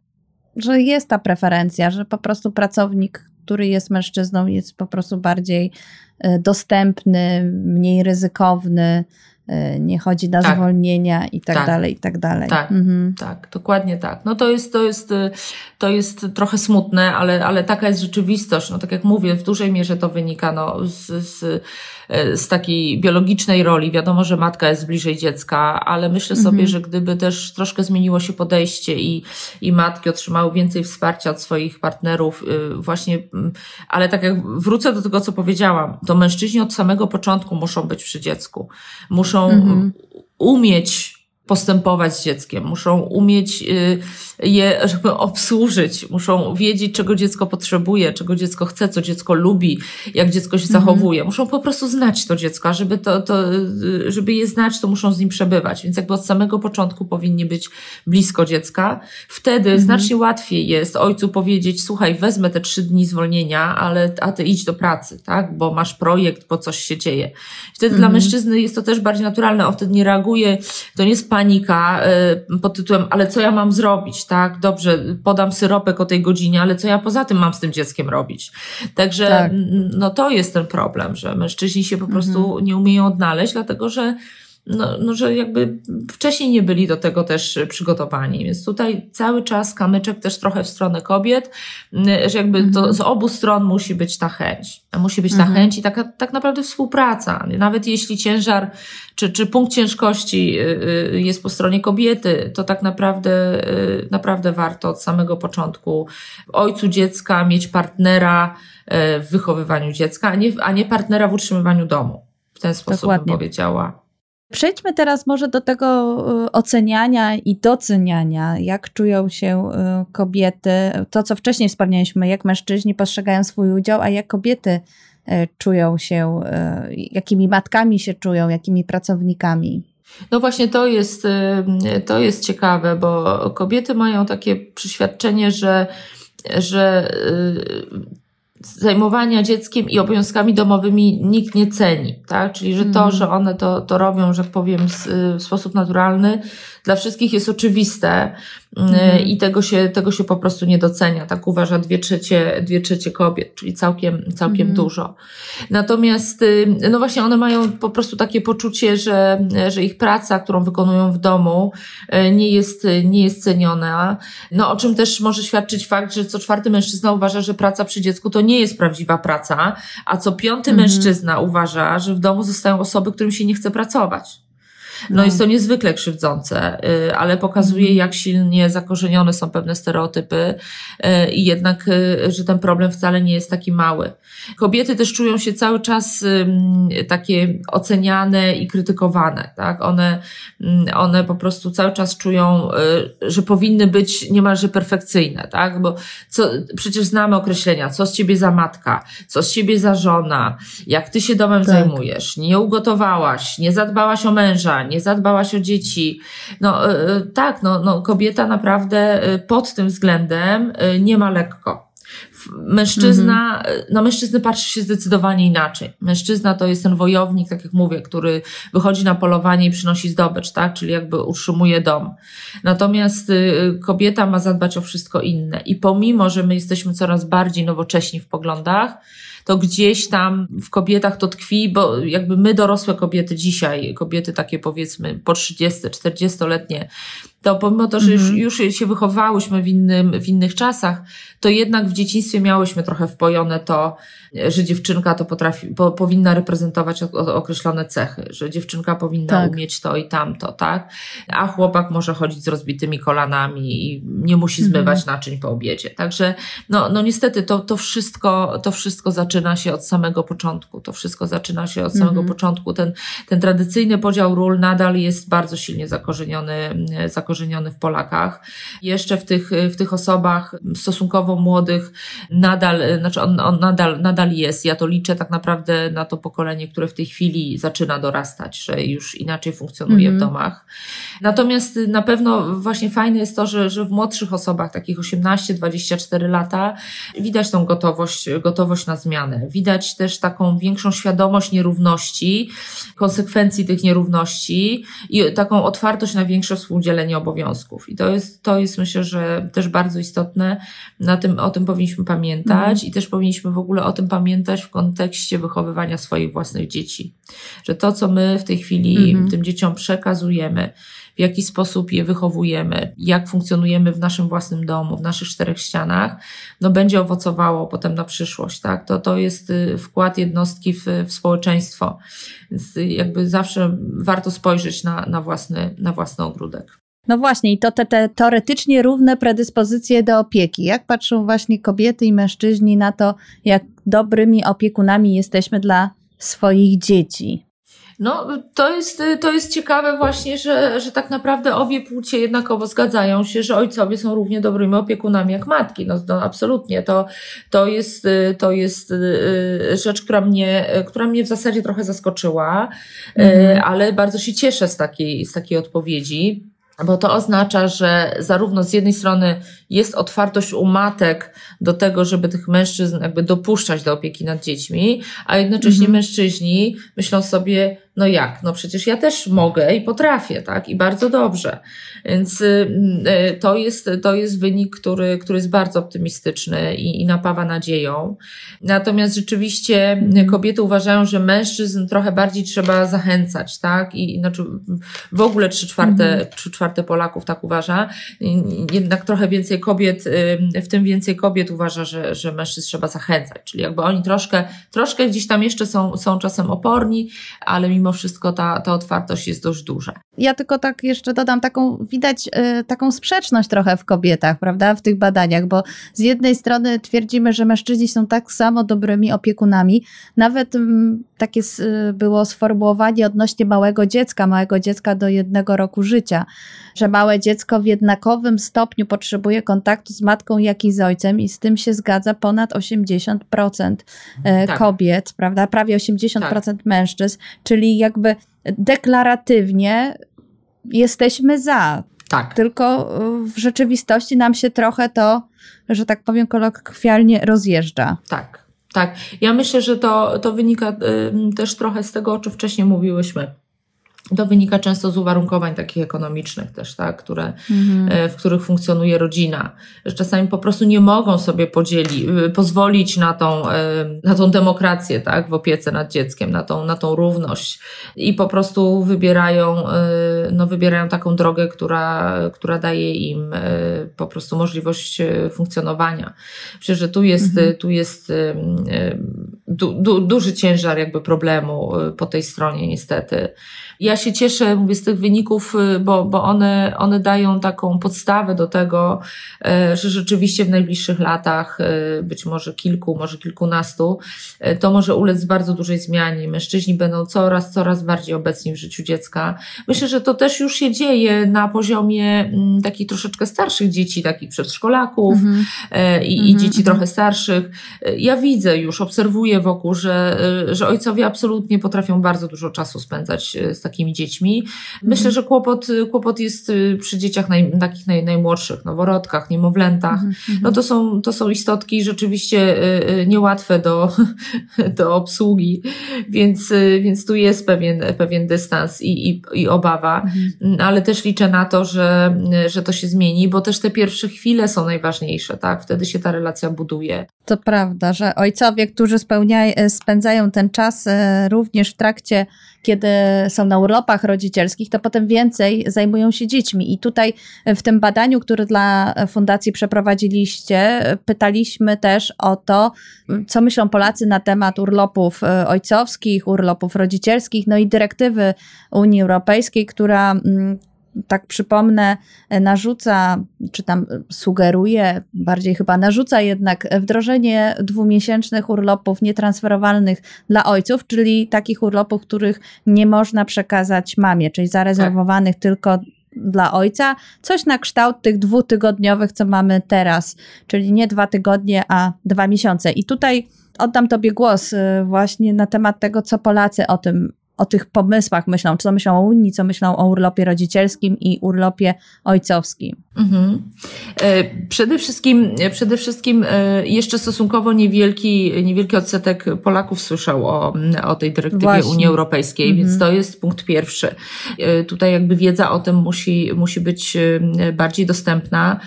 [SPEAKER 1] że jest ta preferencja, że po prostu pracownik, który jest mężczyzną, jest po prostu bardziej e, dostępny, mniej ryzykowny, e, nie chodzi na tak. zwolnienia i tak, tak, dalej, i tak dalej.
[SPEAKER 2] Tak, mhm. tak, dokładnie tak. No to jest, to jest, e, to jest trochę smutne, ale, ale taka jest rzeczywistość. No tak jak mówię, w dużej mierze to wynika no, z, z z takiej biologicznej roli. Wiadomo, że matka jest bliżej dziecka, ale myślę sobie, mhm. że gdyby też troszkę zmieniło się podejście i, i matki otrzymały więcej wsparcia od swoich partnerów, y, właśnie, mm, ale tak jak wrócę do tego, co powiedziałam, to mężczyźni od samego początku muszą być przy dziecku. Muszą mhm. umieć postępować z dzieckiem, muszą umieć y, je żeby obsłużyć, muszą wiedzieć, czego dziecko potrzebuje, czego dziecko chce, co dziecko lubi, jak dziecko się mhm. zachowuje. Muszą po prostu znać to dziecko, a żeby, to, to, y, żeby je znać, to muszą z nim przebywać. Więc jakby od samego początku powinni być blisko dziecka. Wtedy mhm. znacznie łatwiej jest ojcu powiedzieć, słuchaj, wezmę te trzy dni zwolnienia, ale a ty idź do pracy, tak? Bo masz projekt, bo coś się dzieje. Wtedy mhm. dla mężczyzny jest to też bardziej naturalne. On wtedy nie reaguje, to nie jest panika y, pod tytułem, ale co ja mam zrobić, tak? Dobrze, podam syropek o tej godzinie, ale co ja poza tym mam z tym dzieckiem robić? Także, tak. no to jest ten problem, że mężczyźni się po prostu mhm. nie umieją odnaleźć, dlatego że no, no, że jakby wcześniej nie byli do tego też przygotowani. Więc tutaj cały czas kamyczek też trochę w stronę kobiet, że jakby to mhm. z obu stron musi być ta chęć. Musi być ta mhm. chęć i taka, tak naprawdę współpraca. Nawet jeśli ciężar czy, czy punkt ciężkości y, y, jest po stronie kobiety, to tak naprawdę, y, naprawdę warto od samego początku ojcu dziecka mieć partnera w wychowywaniu dziecka, a nie, a nie partnera w utrzymywaniu domu. W ten sposób Dokładnie. bym powiedziała.
[SPEAKER 1] Przejdźmy teraz może do tego e, oceniania i doceniania, jak czują się e, kobiety. To, co wcześniej wspomnieliśmy, jak mężczyźni postrzegają swój udział, a jak kobiety e, czują się, jakimi matkami się czują, jakimi pracownikami.
[SPEAKER 2] No właśnie to jest, to jest ciekawe, bo kobiety mają takie przyświadczenie, że, że zajmowania dzieckiem i obowiązkami domowymi nikt nie ceni, tak? Czyli, że to, mm. że one to, to robią, że powiem, w sposób naturalny, dla wszystkich jest oczywiste mm. i tego się, tego się po prostu nie docenia. Tak uważa dwie trzecie, dwie trzecie kobiet, czyli całkiem, całkiem mm. dużo. Natomiast, y, no właśnie, one mają po prostu takie poczucie, że, że ich praca, którą wykonują w domu, y, nie jest, nie jest ceniona. No, o czym też może świadczyć fakt, że co czwarty mężczyzna uważa, że praca przy dziecku to nie jest prawdziwa praca, a co piąty mm. mężczyzna uważa, że w domu zostają osoby, którym się nie chce pracować. No, no jest to niezwykle krzywdzące, y, ale pokazuje, jak silnie zakorzenione są pewne stereotypy y, i jednak, y, że ten problem wcale nie jest taki mały. Kobiety też czują się cały czas takie oceniane i krytykowane, tak? One, one po prostu cały czas czują, że powinny być niemalże perfekcyjne, tak? Bo co, przecież znamy określenia, co z ciebie za matka, co z ciebie za żona, jak ty się domem tak. zajmujesz, nie ugotowałaś, nie zadbałaś o męża, nie zadbałaś o dzieci. No e, e, tak, no, no kobieta naprawdę e, pod tym względem nie ma lekko. Mężczyzna, mhm. na mężczyznę patrzy się zdecydowanie inaczej. Mężczyzna to jest ten wojownik, tak jak mówię, który wychodzi na polowanie i przynosi zdobycz, tak? Czyli jakby utrzymuje dom. Natomiast kobieta ma zadbać o wszystko inne. I pomimo, że my jesteśmy coraz bardziej nowocześni w poglądach, to gdzieś tam w kobietach to tkwi, bo jakby my dorosłe kobiety dzisiaj, kobiety takie powiedzmy po 30, 40-letnie, to pomimo to, że mhm. już, już się wychowałyśmy w, innym, w innych czasach, to jednak w dzieciństwie miałyśmy trochę wpojone to, że dziewczynka to potrafi, po, powinna reprezentować określone cechy, że dziewczynka powinna tak. umieć to i tamto, tak? A chłopak może chodzić z rozbitymi kolanami i nie musi mhm. zmywać mhm. naczyń po obiedzie. Także, no, no niestety to, to wszystko, to wszystko zaczyna się od samego początku. To wszystko zaczyna się od samego mhm. początku. Ten, ten tradycyjny podział ról nadal jest bardzo silnie zakorzeniony, zakorzeniony w Polakach. Jeszcze w tych, w tych osobach stosunkowo młodych nadal, znaczy on, on nadal, nadal jest. Ja to liczę tak naprawdę na to pokolenie, które w tej chwili zaczyna dorastać, że już inaczej funkcjonuje w mhm. domach. Natomiast na pewno właśnie fajne jest to, że, że w młodszych osobach, takich 18-24 lata, widać tą gotowość, gotowość na zmianę. Widać też taką większą świadomość nierówności, konsekwencji tych nierówności i taką otwartość na większe współdzielenie obowiązków. I to jest, to jest myślę, że też bardzo istotne. Na tym, o tym powinniśmy pamiętać mhm. i też powinniśmy w ogóle o tym pamiętać w kontekście wychowywania swoich własnych dzieci. Że to, co my w tej chwili mhm. tym dzieciom przekazujemy, w jaki sposób je wychowujemy, jak funkcjonujemy w naszym własnym domu, w naszych czterech ścianach, no będzie owocowało potem na przyszłość, tak? To, to jest y, wkład jednostki w, w społeczeństwo. Więc y, jakby zawsze warto spojrzeć na, na, własny, na własny ogródek.
[SPEAKER 1] No właśnie, i to te, te teoretycznie równe predyspozycje do opieki. Jak patrzą właśnie kobiety i mężczyźni na to, jak dobrymi opiekunami jesteśmy dla swoich dzieci?
[SPEAKER 2] No, to jest, to jest ciekawe właśnie, że, że tak naprawdę obie płcie jednakowo zgadzają się, że ojcowie są równie dobrymi opiekunami jak matki. No, no absolutnie. To, to jest, to jest y, rzecz, która mnie, która mnie w zasadzie trochę zaskoczyła, mhm. ale bardzo się cieszę z takiej, z takiej odpowiedzi bo to oznacza, że zarówno z jednej strony jest otwartość u matek do tego, żeby tych mężczyzn jakby dopuszczać do opieki nad dziećmi, a jednocześnie mhm. mężczyźni myślą sobie, no jak, no przecież ja też mogę i potrafię, tak, i bardzo dobrze. Więc y, y, to jest, to jest wynik, który, który jest bardzo optymistyczny i, i napawa nadzieją. Natomiast rzeczywiście mhm. kobiety uważają, że mężczyzn trochę bardziej trzeba zachęcać, tak, i znaczy w ogóle trzy czwarte, mhm. trzy czwarte Polaków tak uważa. Jednak trochę więcej kobiet, y, w tym więcej kobiet uważa, że, że mężczyzn trzeba zachęcać, czyli jakby oni troszkę, troszkę gdzieś tam jeszcze są, są czasem oporni, ale mimo mimo wszystko ta, ta otwartość jest dość duża.
[SPEAKER 1] Ja tylko tak jeszcze dodam taką, widać y, taką sprzeczność trochę w kobietach, prawda, w tych badaniach, bo z jednej strony twierdzimy, że mężczyźni są tak samo dobrymi opiekunami, nawet y, takie y, było sformułowanie odnośnie małego dziecka, małego dziecka do jednego roku życia, że małe dziecko w jednakowym stopniu potrzebuje kontaktu z matką, jak i z ojcem i z tym się zgadza ponad 80% e, tak. kobiet, prawda, prawie 80% tak. mężczyzn, czyli jakby deklaratywnie jesteśmy za. Tak. Tylko w rzeczywistości nam się trochę to, że tak powiem kolokwialnie, rozjeżdża.
[SPEAKER 2] Tak, tak. Ja myślę, że to, to wynika y, też trochę z tego, o czym wcześniej mówiłyśmy to wynika często z uwarunkowań takich ekonomicznych też, tak, które, mhm. E, w których funkcjonuje rodzina. Że czasami po prostu nie mogą sobie podzieli, y, pozwolić na tą, e, na tą demokrację, tak, w opiece nad dzieckiem, na tą, na tą równość i po prostu wybierają, e, no, wybierają taką drogę, która, która daje im po prostu możliwość funkcjonowania. Myślę, że tu jest, mhm. tu jest du, du, duży ciężar jakby problemu po tej stronie niestety. Ja się cieszę, mówię, z tych wyników, y, bo, bo one, one dają taką podstawę do tego, y, że rzeczywiście w najbliższych latach, y, być może kilku, może kilkunastu, to może ulec bardzo dużej zmianie. Mężczyźni będą coraz, coraz bardziej obecni w życiu dziecka. Myślę, że to też już się dzieje na poziomie mm, takich troszeczkę starszych dzieci, takich przedszkolaków mm -hmm. i, mm -hmm. i dzieci mhm. trochę starszych. Ja widzę już, obserwuję wokół, że, że ojcowie absolutnie potrafią bardzo dużo czasu spędzać z takimi dziećmi. Myślę, że kłopot, kłopot jest y, przy dzieciach naj, takich naj, najmłodszych, noworodkach, niemowlętach. Mhm, mhm. No to są, to są istotki rzeczywiście niełatwe do, [LAUGHS] do obsługi, więc, więc tu jest pewien, pewien dystans i, i, i obawa, mhm. ale też liczę na to, że, że to się zmieni, bo też te pierwsze chwile są najważniejsze, tak? Wtedy się ta relacja buduje.
[SPEAKER 1] To prawda, że ojcowie, którzy spełniają spędzają ten czas również w trakcie kiedy są na urlopach rodzicielskich, to potem więcej zajmują się dziećmi. I tutaj w tym badaniu, które dla fundacji przeprowadziliście, pytaliśmy też o to, co myślą Polacy na temat urlopów e, ojcowskich, urlopów rodzicielskich, no i dyrektywy Unii Europejskiej, która tak przypomnę, narzuca, czy tam sugeruje, bardziej chyba narzuca jednak wdrożenie dwumiesięcznych urlopów nietransferowalnych dla ojców, czyli takich urlopów, których nie można przekazać mamie, czyli zarezerwowanych tak. tylko dla ojca, coś na kształt tych dwutygodniowych, co mamy teraz, czyli nie dwa tygodnie, a dwa miesiące. I tutaj oddam Tobie głos y, właśnie na temat tego, co Polacy o tym o tych pomysłach myślą, co myślą o Unii, co myślą o urlopie rodzicielskim i urlopie ojcowskim. Mhm.
[SPEAKER 2] E, przede wszystkim, e, przede wszystkim e, jeszcze stosunkowo niewielki, niewielki odsetek Polaków słyszał o, o tej dyrektywie Właśnie. Unii Europejskiej, mhm. więc to jest punkt pierwszy. Tutaj jakby wiedza o tym musi, musi być bardziej dostępna,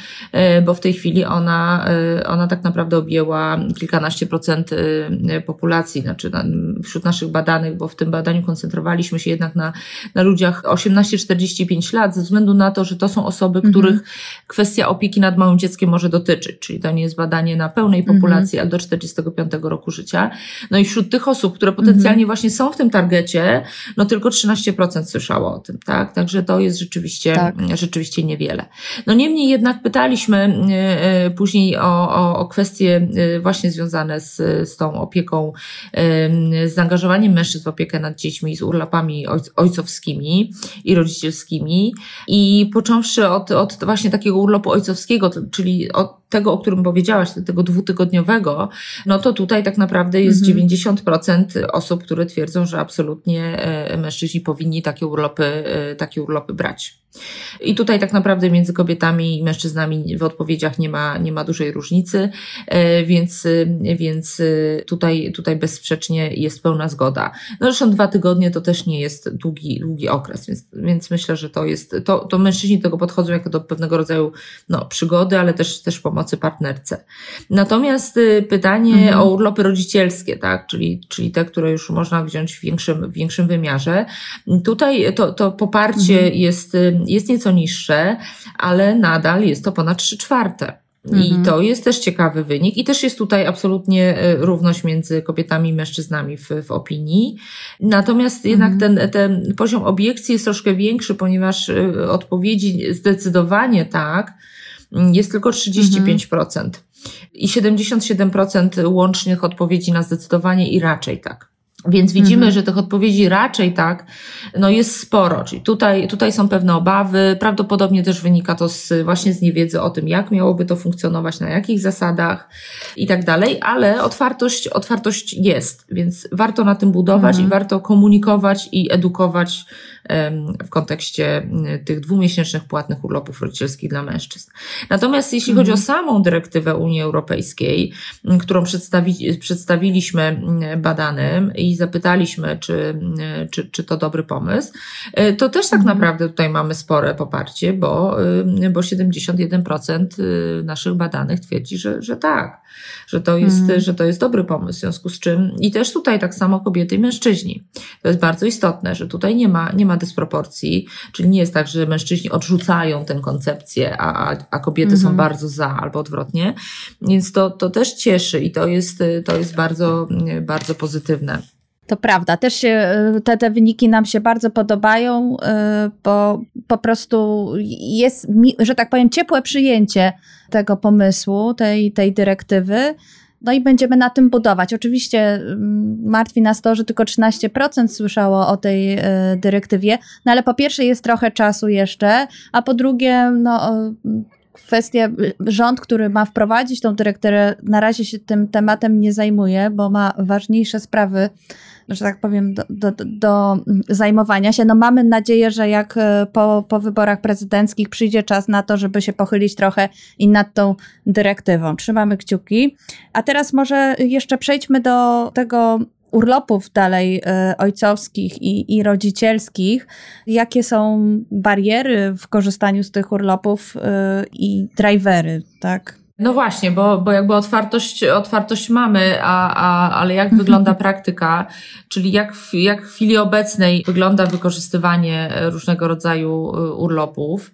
[SPEAKER 2] bo w tej chwili ona, ona tak naprawdę objęła kilkanaście procent populacji, znaczy wśród naszych badanych, bo w tym badaniu koncentrowaliśmy się jednak na, na ludziach 18-45 lat, ze względu na to, że to są osoby, mhm. Kwestia opieki nad małym dzieckiem może dotyczyć, czyli to nie jest badanie na pełnej mhm. populacji, ale do 45 roku życia. No i wśród tych osób, które potencjalnie mhm. właśnie są w tym targecie, no tylko 13% słyszało o tym, tak? Także to jest rzeczywiście, tak. rzeczywiście niewiele. No niemniej jednak pytaliśmy e, e, później o, o, o kwestie e, właśnie związane z, z tą opieką, z zaangażowaniem mężczyzn w opiekę nad dziećmi, z urlopami ojcowskimi i rodzicielskimi i począwszy od, od właśnie takiego urlopu ojcowskiego, czyli od tego, o którym powiedziałaś, tego dwutygodniowego, no to tutaj tak naprawdę jest mhm. 90% osób, które twierdzą, że absolutnie e, mężczyźni powinni takie urlopy, e, takie urlopy brać. I tutaj tak naprawdę między kobietami i mężczyznami w odpowiedziach nie ma, nie ma dużej różnicy, e, więc, więc tutaj, tutaj bezsprzecznie jest pełna zgoda. No zresztą dwa tygodnie to też nie jest długi, długi okres, więc, więc myślę, że to jest, to, to mężczyźni do tego podchodzą jako do pewnego rodzaju no, przygody, ale też, też pomocy partnerce. Natomiast y, pytanie mhm. o urlopy rodzicielskie, tak, czyli, czyli te, które już można wziąć w większym, w większym wymiarze. Tutaj to, to poparcie mhm. jest, y, jest nieco niższe, ale nadal jest to ponad 3 czwarte. I mhm. to jest też ciekawy wynik. I też jest tutaj absolutnie y, równość między kobietami i mężczyznami w, w opinii. Natomiast jednak mhm. ten, ten poziom obiekcji jest troszkę większy, ponieważ odpowiedzi zdecydowanie tak jest tylko 35%. Mhm. I 77% łącznych odpowiedzi na zdecydowanie i raczej tak. Więc widzimy, mhm. że tych odpowiedzi raczej tak, no jest sporo. Czyli tutaj, tutaj są pewne obawy. Prawdopodobnie też wynika to z, właśnie z niewiedzy o tym, jak miałoby to funkcjonować, na jakich zasadach i tak dalej, ale otwartość, otwartość jest, więc warto na tym budować mhm. i warto komunikować i edukować w kontekście tych dwumiesięcznych płatnych urlopów rodzicielskich dla mężczyzn. Natomiast jeśli chodzi o mhm. samą dyrektywę Unii Europejskiej, którą przedstawi, przedstawiliśmy badanym i zapytaliśmy, czy, czy, czy to dobry pomysł, e, to też tak mhm. naprawdę tutaj mamy spore poparcie, bo, bo 71% y, naszych badanych twierdzi, że, że tak, że to, jest, mhm. że to jest dobry pomysł, w związku z czym i też tutaj tak samo kobiety i mężczyźni. To jest bardzo istotne, że tutaj nie ma, nie ma dysproporcji, czyli nie jest tak, że mężczyźni odrzucają tę koncepcję, a, a kobiety mhm. są bardzo za albo odwrotnie. Więc to, to też cieszy i to jest, to jest bardzo, bardzo pozytywne.
[SPEAKER 1] To prawda, też się, te, te wyniki nam się bardzo podobają, y, bo po prostu jest, że tak powiem, ciepłe przyjęcie tego pomysłu, tej, tej dyrektywy. No i będziemy na tym budować. Oczywiście mm, martwi nas to, że tylko 13% słyszało o tej y, dyrektywie, no ale po pierwsze jest trochę czasu jeszcze, a po drugie, no kwestia, rząd, który ma wprowadzić tą dyrektywę, na razie się tym tematem nie zajmuje, bo ma ważniejsze sprawy że tak powiem, do, do, do zajmowania się. No mamy nadzieję, że jak e, po, po wyborach prezydenckich przyjdzie czas na to, żeby się pochylić trochę i nad tą dyrektywą. Trzymamy kciuki. A teraz może jeszcze przejdźmy do tego urlopów dalej y, ojcowskich i, i rodzicielskich, jakie są bariery w korzystaniu z tych urlopów y, i drivery, tak?
[SPEAKER 2] No właśnie, bo, bo jakby otwartość, otwartość mamy, a, a, ale jak wygląda praktyka, czyli jak w, jak w chwili obecnej wygląda wykorzystywanie różnego rodzaju y, urlopów.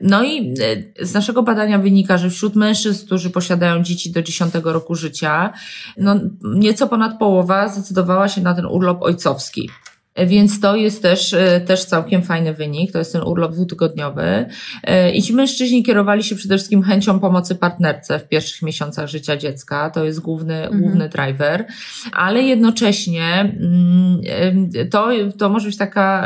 [SPEAKER 2] No i y, z naszego badania wynika, że wśród mężczyzn, którzy posiadają dzieci do 10 roku życia, no nieco ponad połowa zdecydowała się na ten urlop ojcowski. Więc to jest też, e, też całkiem fajny wynik. To jest ten urlop dwutygodniowy. E, I ci mężczyźni kierowali się przede wszystkim chęcią pomocy partnerce w pierwszych miesiącach życia dziecka. To jest główny, mhm. główny driver. Ale jednocześnie mm, e, to, to może być taka,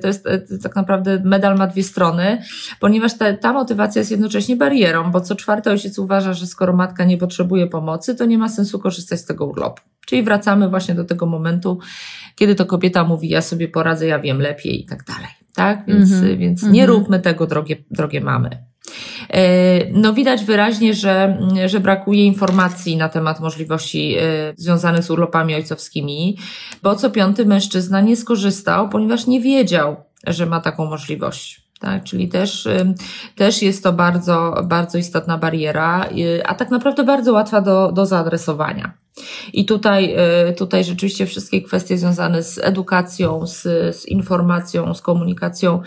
[SPEAKER 2] to jest tak naprawdę medal ma dwie strony, ponieważ ta, ta motywacja jest jednocześnie barierą, bo co czwarty ojciec uważa, że skoro matka nie potrzebuje pomocy, to nie ma sensu korzystać z tego urlopu. Czyli wracamy właśnie do tego momentu, kiedy to kobieta mówi, ja sobie poradzę, ja wiem lepiej i tak dalej. Tak? Więc, mm -hmm. więc nie mm -hmm. róbmy tego, drogie, drogie mamy. E, no widać wyraźnie, że, że brakuje informacji na temat możliwości e, związanych z urlopami ojcowskimi, bo co piąty mężczyzna nie skorzystał, ponieważ nie wiedział, że ma taką możliwość. Tak, czyli też, też jest to bardzo, bardzo istotna bariera, a tak naprawdę bardzo łatwa do, do zaadresowania. I tutaj, y, tutaj rzeczywiście wszystkie kwestie związane z edukacją, z, z informacją, z komunikacją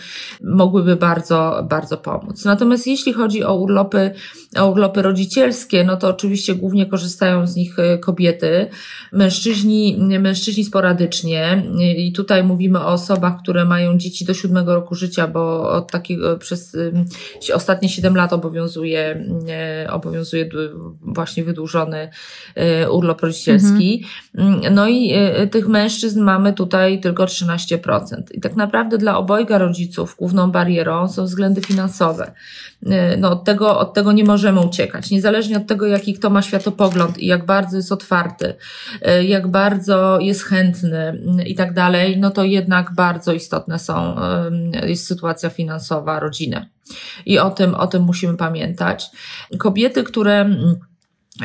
[SPEAKER 2] mogłyby bardzo, bardzo pomóc. Natomiast jeśli chodzi o urlopy, o urlopy rodzicielskie, no to oczywiście głównie korzystają z nich y, kobiety, mężczyźni, mężczyźni sporadycznie. I tutaj mówimy o osobach, które mają dzieci do siódmego roku życia, bo od takiego przez ostatnie siedem lat obowiązuje, y, obowiązuje właśnie wydłużony urlop rodzicielski. Mhm. No i y, tych mężczyzn mamy tutaj tylko 13%. I tak naprawdę dla obojga rodziców główną barierą są względy finansowe. Y, no od tego, od tego nie możemy uciekać. Niezależnie od tego, jaki kto ma światopogląd i jak bardzo jest otwarty, jak bardzo jest chętny i tak dalej, no to jednak bardzo istotne są, jest sytuacja finansowa rodziny. I o tym, o tym musimy pamiętać. Kobiety, które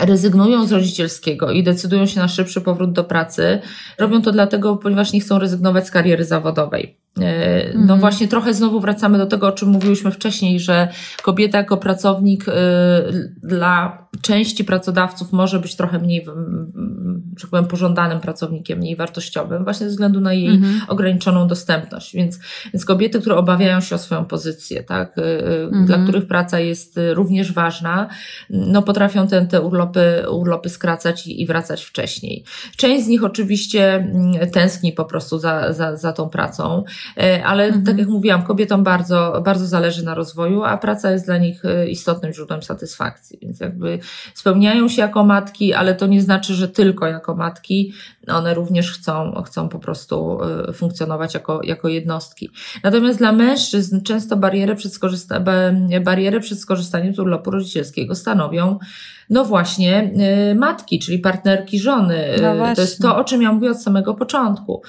[SPEAKER 2] rezygnują z rodzicielskiego i decydują się na szybszy powrót do pracy, robią to dlatego, ponieważ nie chcą rezygnować z kariery zawodowej. E, no mhm. właśnie trochę znowu wracamy do tego, o czym mówiłyśmy wcześniej, że kobieta jako pracownik y, dla części pracodawców może być trochę mniej, że tak powiem, pożądanym pracownikiem, mniej wartościowym, właśnie ze względu na jej mhm. ograniczoną dostępność. Więc, więc kobiety, które obawiają się o swoją pozycję, tak, y, y, mhm. dla których praca jest również ważna, no potrafią te, te urlopy, urlopy skracać i, i wracać wcześniej. Część z nich oczywiście mm, tęskni po prostu za, za, za tą pracą. E, ale tak mhm. tak jak mówiłam, kobietom bardzo, bardzo zależy na rozwoju, a praca jest dla nich e, istotnym źródłem satysfakcji, więc jakby spełniają się jako matki, ale to nie znaczy, że tylko jako matki, one również chcą, chcą po prostu e, funkcjonować jako, jako jednostki. Natomiast dla mężczyzn często bariery przed, skorzysta- bariery przed skorzystaniem z urlopu rodzicielskiego stanowią no właśnie y, matki, czyli partnerki żony. No to jest to, o czym ja mówię od samego początku.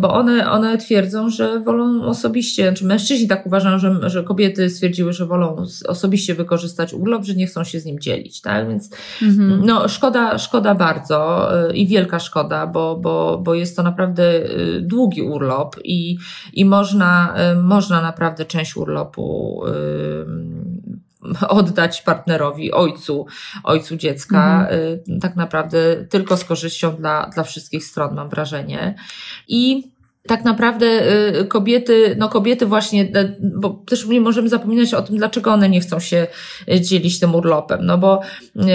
[SPEAKER 2] Bo one, one twierdzą, że wolą osobiście, czy znaczy mężczyźni tak uważają, że, że kobiety stwierdziły, że wolą osobiście wykorzystać urlop, że nie chcą się z nim dzielić, tak? Więc mhm. no szkoda, szkoda bardzo y, i wielka szkoda, bo, bo, bo jest to naprawdę y, długi urlop i, i można, można naprawdę część urlopu oddać partnerowi, ojcu, ojcu dziecka, mhm. Y, tak naprawdę tylko z korzyścią dla, dla wszystkich stron, mam wrażenie. I tak naprawdę y, kobiety, no kobiety właśnie, y, bo też nie możemy zapominać o tym, dlaczego one nie chcą się y, dzielić tym urlopem, no bo,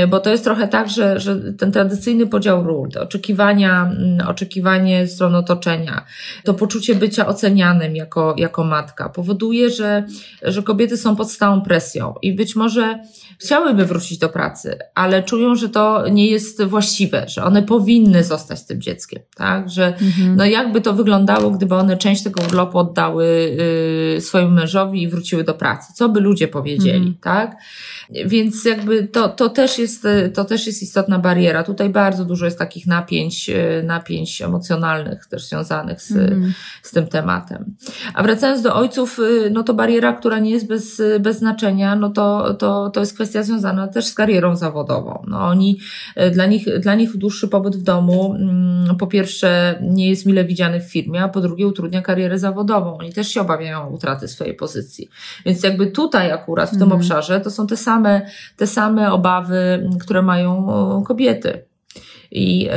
[SPEAKER 2] bo to jest trochę tak, że, że ten tradycyjny podział ról, te oczekiwania, mm, oczekiwanie stron otoczenia, to poczucie bycia ocenianym jako, jako matka powoduje, że, że kobiety są pod stałą presją i być może chciałyby wrócić do pracy, ale czują, że to nie jest właściwe, że one powinny zostać z tym dzieckiem, tak, że mhm. no jakby to wyglądało wyglądało, gdyby one część tego urlopu oddały y, swojemu mężowi i wróciły do pracy? Co by ludzie powiedzieli, mm. tak? Więc jakby to, to, też jest, to też jest istotna bariera. Tutaj bardzo dużo jest takich napięć, y, napięć emocjonalnych też związanych z, mm. z tym tematem. A wracając do ojców, y, no to bariera, która nie jest bez, bez znaczenia, no to, to, to jest kwestia związana też z karierą zawodową. No oni, dla nich, dla nich dłuższy pobyt w domu, mm, po pierwsze, nie jest mile widziany w firmie, a po drugie utrudnia karierę zawodową. Oni też się obawiają utraty swojej pozycji. Więc jakby tutaj akurat w tym mhm. obszarze to są te same, te same obawy, które mają kobiety. I,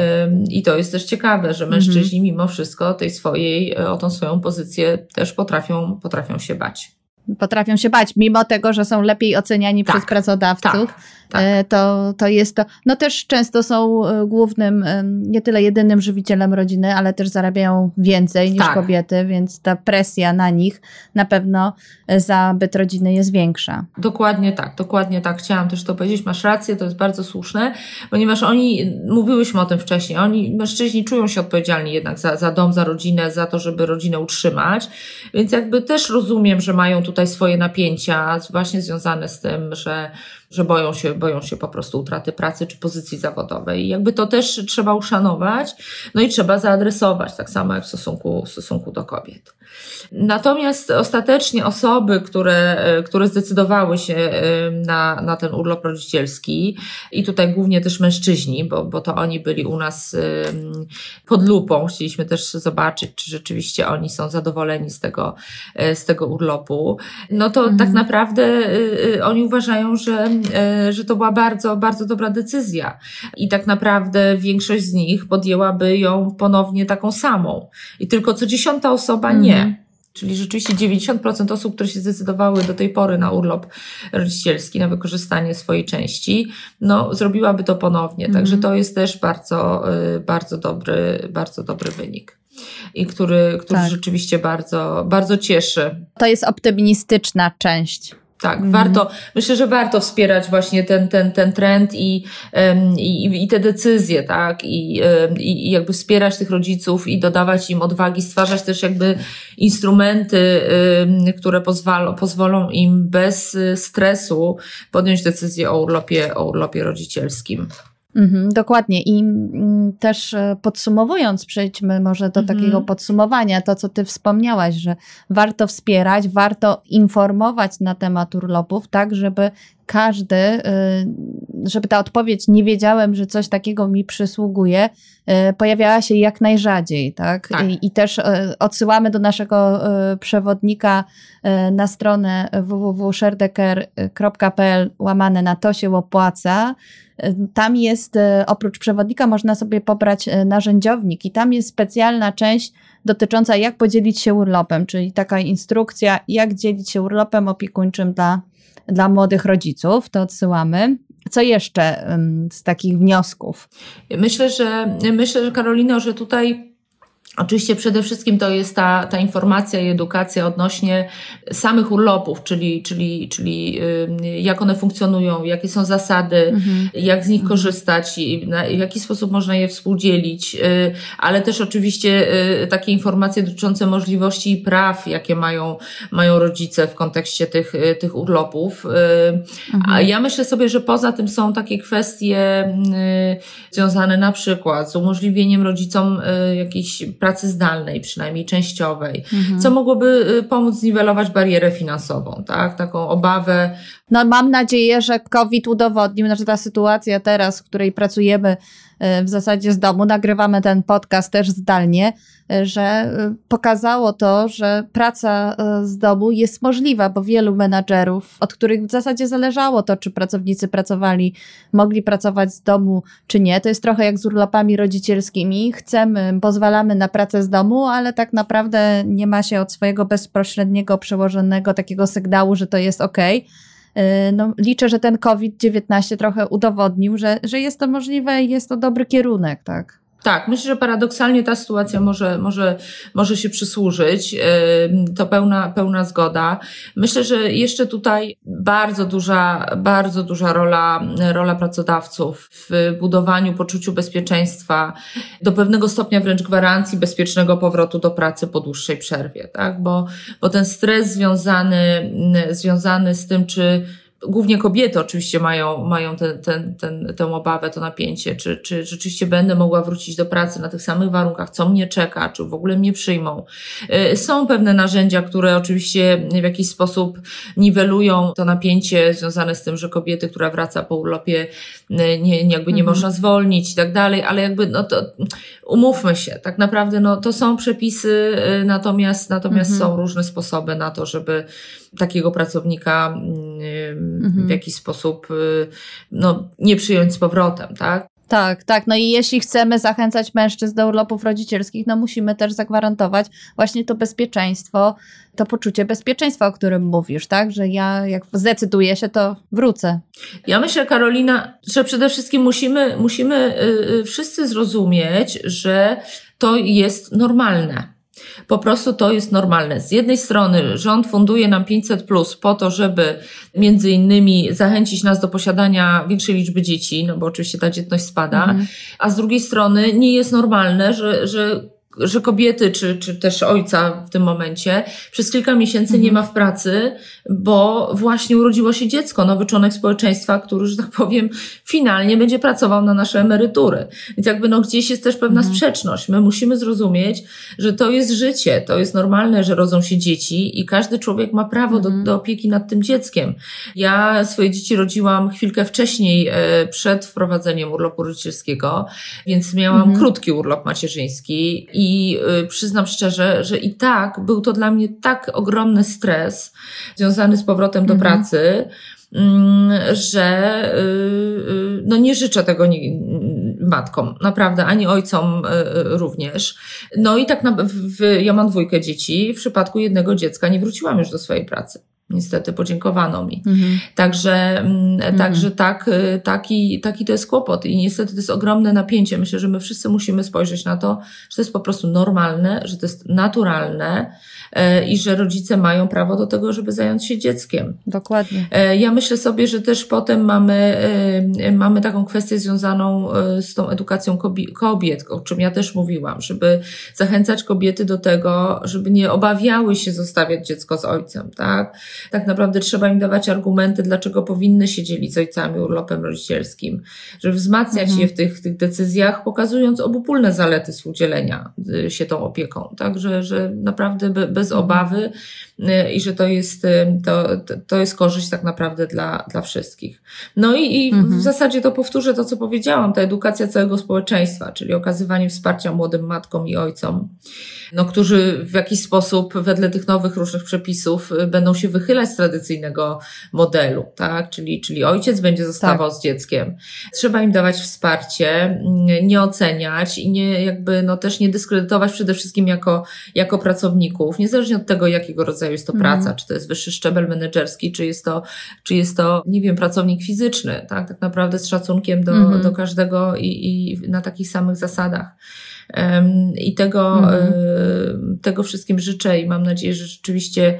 [SPEAKER 2] I to jest też ciekawe, że mężczyźni mimo wszystko tej swojej, o tą swoją pozycję też potrafią, potrafią się bać
[SPEAKER 1] potrafią się bać, mimo tego, że są lepiej oceniani tak, przez pracodawców. Tak, tak. E, to, to jest to. No też często są e, głównym, e, nie tyle jedynym żywicielem rodziny, ale też zarabiają więcej niż tak. kobiety, więc ta presja na nich na pewno za byt rodziny jest większa.
[SPEAKER 2] Dokładnie tak, dokładnie tak. Chciałam też to powiedzieć. Masz rację, to jest bardzo słuszne, ponieważ oni, mówiłyśmy o tym wcześniej, oni, mężczyźni czują się odpowiedzialni jednak za, za dom, za rodzinę, za to, żeby rodzinę utrzymać, więc jakby też rozumiem, że mają tutaj swoje napięcia, właśnie związane z tym, że że boją się, boją się po prostu utraty pracy czy pozycji zawodowej. I jakby to też trzeba uszanować, no i trzeba zaadresować, tak samo jak w stosunku, w stosunku do kobiet. Natomiast ostatecznie osoby, które, które zdecydowały się na, na ten urlop rodzicielski i tutaj głównie też mężczyźni, bo, bo to oni byli u nas pod lupą, chcieliśmy też zobaczyć, czy rzeczywiście oni są zadowoleni z tego, z tego urlopu, no to mhm. tak naprawdę oni uważają, że E, że to była bardzo, bardzo dobra decyzja. I tak naprawdę większość z nich podjęłaby ją ponownie taką samą. I tylko co dziesiąta osoba nie. Mhm. Czyli rzeczywiście 90% osób, które się zdecydowały do tej pory na urlop rodzicielski, na wykorzystanie swojej części, no, zrobiłaby to ponownie. Mm. Także to jest też bardzo, y, bardzo dobry, bardzo dobry wynik. I który, który tak. rzeczywiście bardzo, bardzo cieszy.
[SPEAKER 1] To jest optymistyczna część.
[SPEAKER 2] Tak, mhm. warto, myślę, że warto wspierać właśnie ten, ten, ten trend i, i, i te decyzje, tak, I, i jakby wspierać tych rodziców i dodawać im odwagi, stwarzać też jakby instrumenty, które pozwolą, pozwolą im bez stresu podjąć decyzję o urlopie, o urlopie rodzicielskim.
[SPEAKER 1] Mhm, dokładnie. I mm, też e, podsumowując, przejdźmy może do mhm. takiego podsumowania, to co Ty wspomniałaś, że warto wspierać, warto informować na temat urlopów, tak, żeby każdy, y, żeby ta odpowiedź nie wiedziałem, że coś takiego mi przysługuje, y, pojawiała się jak najrzadziej, tak? tak. I, I, też y, odsyłamy do naszego przewodnika na stronę www.sherdecker.pl łamane na to się opłaca. Tam jest, oprócz przewodnika, można sobie pobrać narzędziownik i tam jest specjalna część dotycząca jak podzielić się urlopem, czyli taka instrukcja, jak dzielić się urlopem opiekuńczym dla dla młodych rodziców, to odsyłamy. Co jeszcze z takich wniosków?
[SPEAKER 2] Myślę, że myślę, że Karolino, że tutaj Oczywiście przede wszystkim to jest ta, ta informacja i edukacja odnośnie samych urlopów, czyli, czyli, czyli jak one funkcjonują, jakie są zasady, mhm. jak z nich mhm. korzystać, i w jaki sposób można je współdzielić, y, ale też oczywiście y, takie informacje dotyczące możliwości i praw, jakie mają, mają rodzice w kontekście tych, y, tych urlopów. Mhm. A ja myślę sobie, że poza tym są takie kwestie związane na przykład z umożliwieniem rodzicom jakiejś pracy zdalnej, przynajmniej częściowej, mhm. co mogłoby y, pomóc zniwelować barierę finansową, tak? Taką obawę.
[SPEAKER 1] No mam nadzieję, że COVID udowodnił, znaczy ta sytuacja teraz, w której pracujemy w zasadzie z domu, nagrywamy ten podcast też zdalnie, że y, pokazało to, że praca y, z domu jest możliwa, bo wielu menadżerów, od których w zasadzie zależało to, czy pracownicy pracowali, mogli pracować z domu, czy nie. To jest trochę jak z urlopami rodzicielskimi. Chcemy, pozwalamy na pracę z domu, ale tak naprawdę nie ma się od swojego bezpośredniego przełożonego takiego sygnału, że to jest ok. No, liczę, że ten COVID-19 trochę udowodnił, że, że jest to możliwe i jest to dobry kierunek, tak?
[SPEAKER 2] Tak, myślę, że paradoksalnie ta sytuacja może, może, może się przysłużyć. To pełna, pełna zgoda. Myślę, że jeszcze tutaj bardzo duża, bardzo duża rola, rola pracodawców w budowaniu poczuciu bezpieczeństwa, do pewnego stopnia wręcz gwarancji bezpiecznego powrotu do pracy po dłuższej przerwie, tak? Bo, bo ten stres związany, związany z tym, czy głównie kobiety oczywiście mają, mają ten, ten, ten, tę obawę, to napięcie, czy, czy rzeczywiście będę mogła wrócić do pracy na tych samych warunkach, co mnie czeka, czy w ogóle mnie przyjmą. Y, są pewne narzędzia, które oczywiście w jakiś sposób niwelują to napięcie związane z tym, że kobiety, która wraca po urlopie, y, nie, jakby nie mhm. można zwolnić i tak dalej, ale jakby no to umówmy się, tak naprawdę no to są przepisy, y, natomiast, natomiast mhm. są różne sposoby na to, żeby takiego pracownika mhm. w jakiś sposób no, nie przyjąć z powrotem, tak?
[SPEAKER 1] Tak, tak. No i jeśli chcemy zachęcać mężczyzn do urlopów rodzicielskich, no musimy też zagwarantować właśnie to bezpieczeństwo, to poczucie bezpieczeństwa, o którym mówisz, tak? Że ja jak zdecyduję się, to wrócę.
[SPEAKER 2] Ja myślę, Karolina, że przede wszystkim musimy, musimy yy, wszyscy zrozumieć, że to jest normalne. Po prostu to jest normalne. Z jednej strony rząd funduje nam 500 plus po to, żeby między innymi zachęcić nas do posiadania większej liczby dzieci, no bo oczywiście ta dzietność spada, mhm. a z drugiej strony nie jest normalne, że, że że kobiety, czy, czy też ojca w tym momencie przez kilka miesięcy mhm. nie ma w pracy, bo właśnie urodziło się dziecko, nowy członek społeczeństwa, który, że tak powiem, finalnie będzie pracował na nasze emerytury. Więc jakby no gdzieś jest też pewna mhm. sprzeczność. My musimy zrozumieć, że to jest życie, to jest normalne, że rodzą się dzieci i każdy człowiek ma prawo mhm. do, do opieki nad tym dzieckiem. Ja swoje dzieci rodziłam chwilkę wcześniej, e, przed wprowadzeniem urlopu rodzicielskiego, więc miałam mhm. krótki urlop macierzyński i y, przyznam szczerze, że i tak był to dla mnie tak ogromny stres związany z powrotem do mhm. pracy, mm, że y, y, no nie życzę tego matkom, naprawdę, ani ojcom również. No i tak na, w, ja mam dwójkę dzieci, w przypadku jednego dziecka nie wróciłam już do swojej pracy. Niestety podziękowano mi. Mhm. Także, mm, mhm. także tak, y, taki, taki to jest kłopot i niestety to jest ogromne napięcie. Myślę, że my wszyscy musimy spojrzeć na to, że to jest po prostu normalne, że to jest naturalne y, i że rodzice mają prawo do tego, żeby zająć się dzieckiem.
[SPEAKER 1] Dokładnie.
[SPEAKER 2] Y, ja myślę sobie, że też potem mamy, mamy taką kwestię związaną z tą edukacją kobiet, o czym ja też mówiłam, żeby zachęcać kobiety do tego, żeby nie obawiały się zostawiać dziecko z ojcem, tak? Tak naprawdę trzeba im dawać argumenty, dlaczego powinny się dzielić z ojcami urlopem rodzicielskim, żeby wzmacniać mhm. je w tych, tych decyzjach, pokazując obopólne zalety udzielenia y, się tą opieką, tak, że, że naprawdę bez mhm. obawy i że to jest, y, to, to jest korzyść tak naprawdę dla, dla wszystkich. No i, i mhm. w zasadzie to powtórzę to, co powiedziałam, ta edukacja całego społeczeństwa, czyli okazywanie wsparcia młodym matkom i ojcom, no, którzy w jakiś sposób wedle tych nowych różnych przepisów będą się wychylać wychylać z tradycyjnego modelu, tak? Czyli, czyli ojciec będzie zostawał tak. z dzieckiem. Trzeba im dawać wsparcie, nie oceniać i nie, jakby, no też nie dyskredytować przede wszystkim jako, jako pracowników, niezależnie od tego, jakiego rodzaju jest to mhm. praca, czy to jest wyższy szczebel menedżerski, czy jest to, czy jest to, nie wiem, pracownik fizyczny, tak? Tak naprawdę z szacunkiem do, mhm. do każdego i, i na takich samych zasadach. I tego, mhm. tego wszystkim życzę i mam nadzieję, że rzeczywiście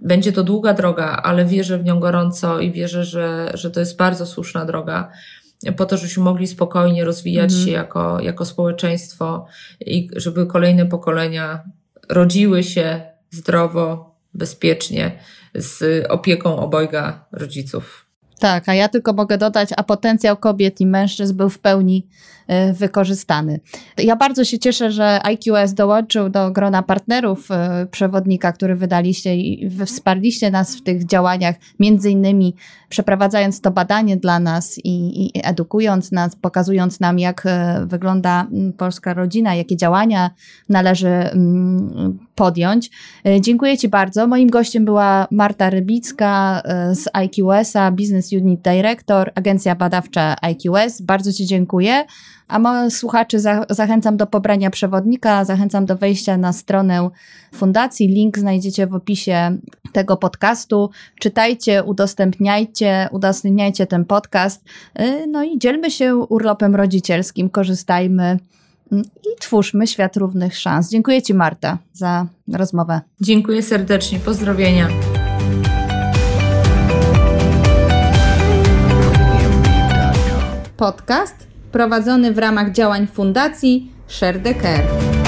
[SPEAKER 2] będzie to długa droga, ale wierzę w nią gorąco i wierzę, że, że to jest bardzo słuszna droga po to, żebyśmy mogli spokojnie rozwijać mhm. się jako, jako społeczeństwo i żeby kolejne pokolenia rodziły się zdrowo, bezpiecznie, z opieką obojga rodziców.
[SPEAKER 1] Tak, a ja tylko mogę dodać, a potencjał kobiet i mężczyzn był w pełni wykorzystany. Ja bardzo się cieszę, że IQS dołączył do grona partnerów e, przewodnika, który wydaliście i wsparliście nas w tych działaniach, między innymi przeprowadzając to badanie dla nas i, i edukując nas, pokazując nam, jak e, wygląda polska rodzina, jakie działania należy podjąć. Dziękuję Ci bardzo. Moim gościem była Marta Rybicka z IQS-a, Business Unit Director, agencja badawcza IQS. Bardzo Ci dziękuję. A moich słuchaczy za, zachęcam do pobrania przewodnika, zachęcam do wejścia na stronę fundacji. Link znajdziecie w opisie tego podcastu. Czytajcie, udostępniajcie, udostępniajcie ten podcast. Y, no i dzielmy się urlopem rodzicielskim, korzystajmy mm, i twórzmy świat równych szans. Dziękuję Ci, Marta, za rozmowę.
[SPEAKER 2] Dziękuję serdecznie. Pozdrowienia.
[SPEAKER 1] Podcast prowadzony w ramach działań Fundacji Share the Care.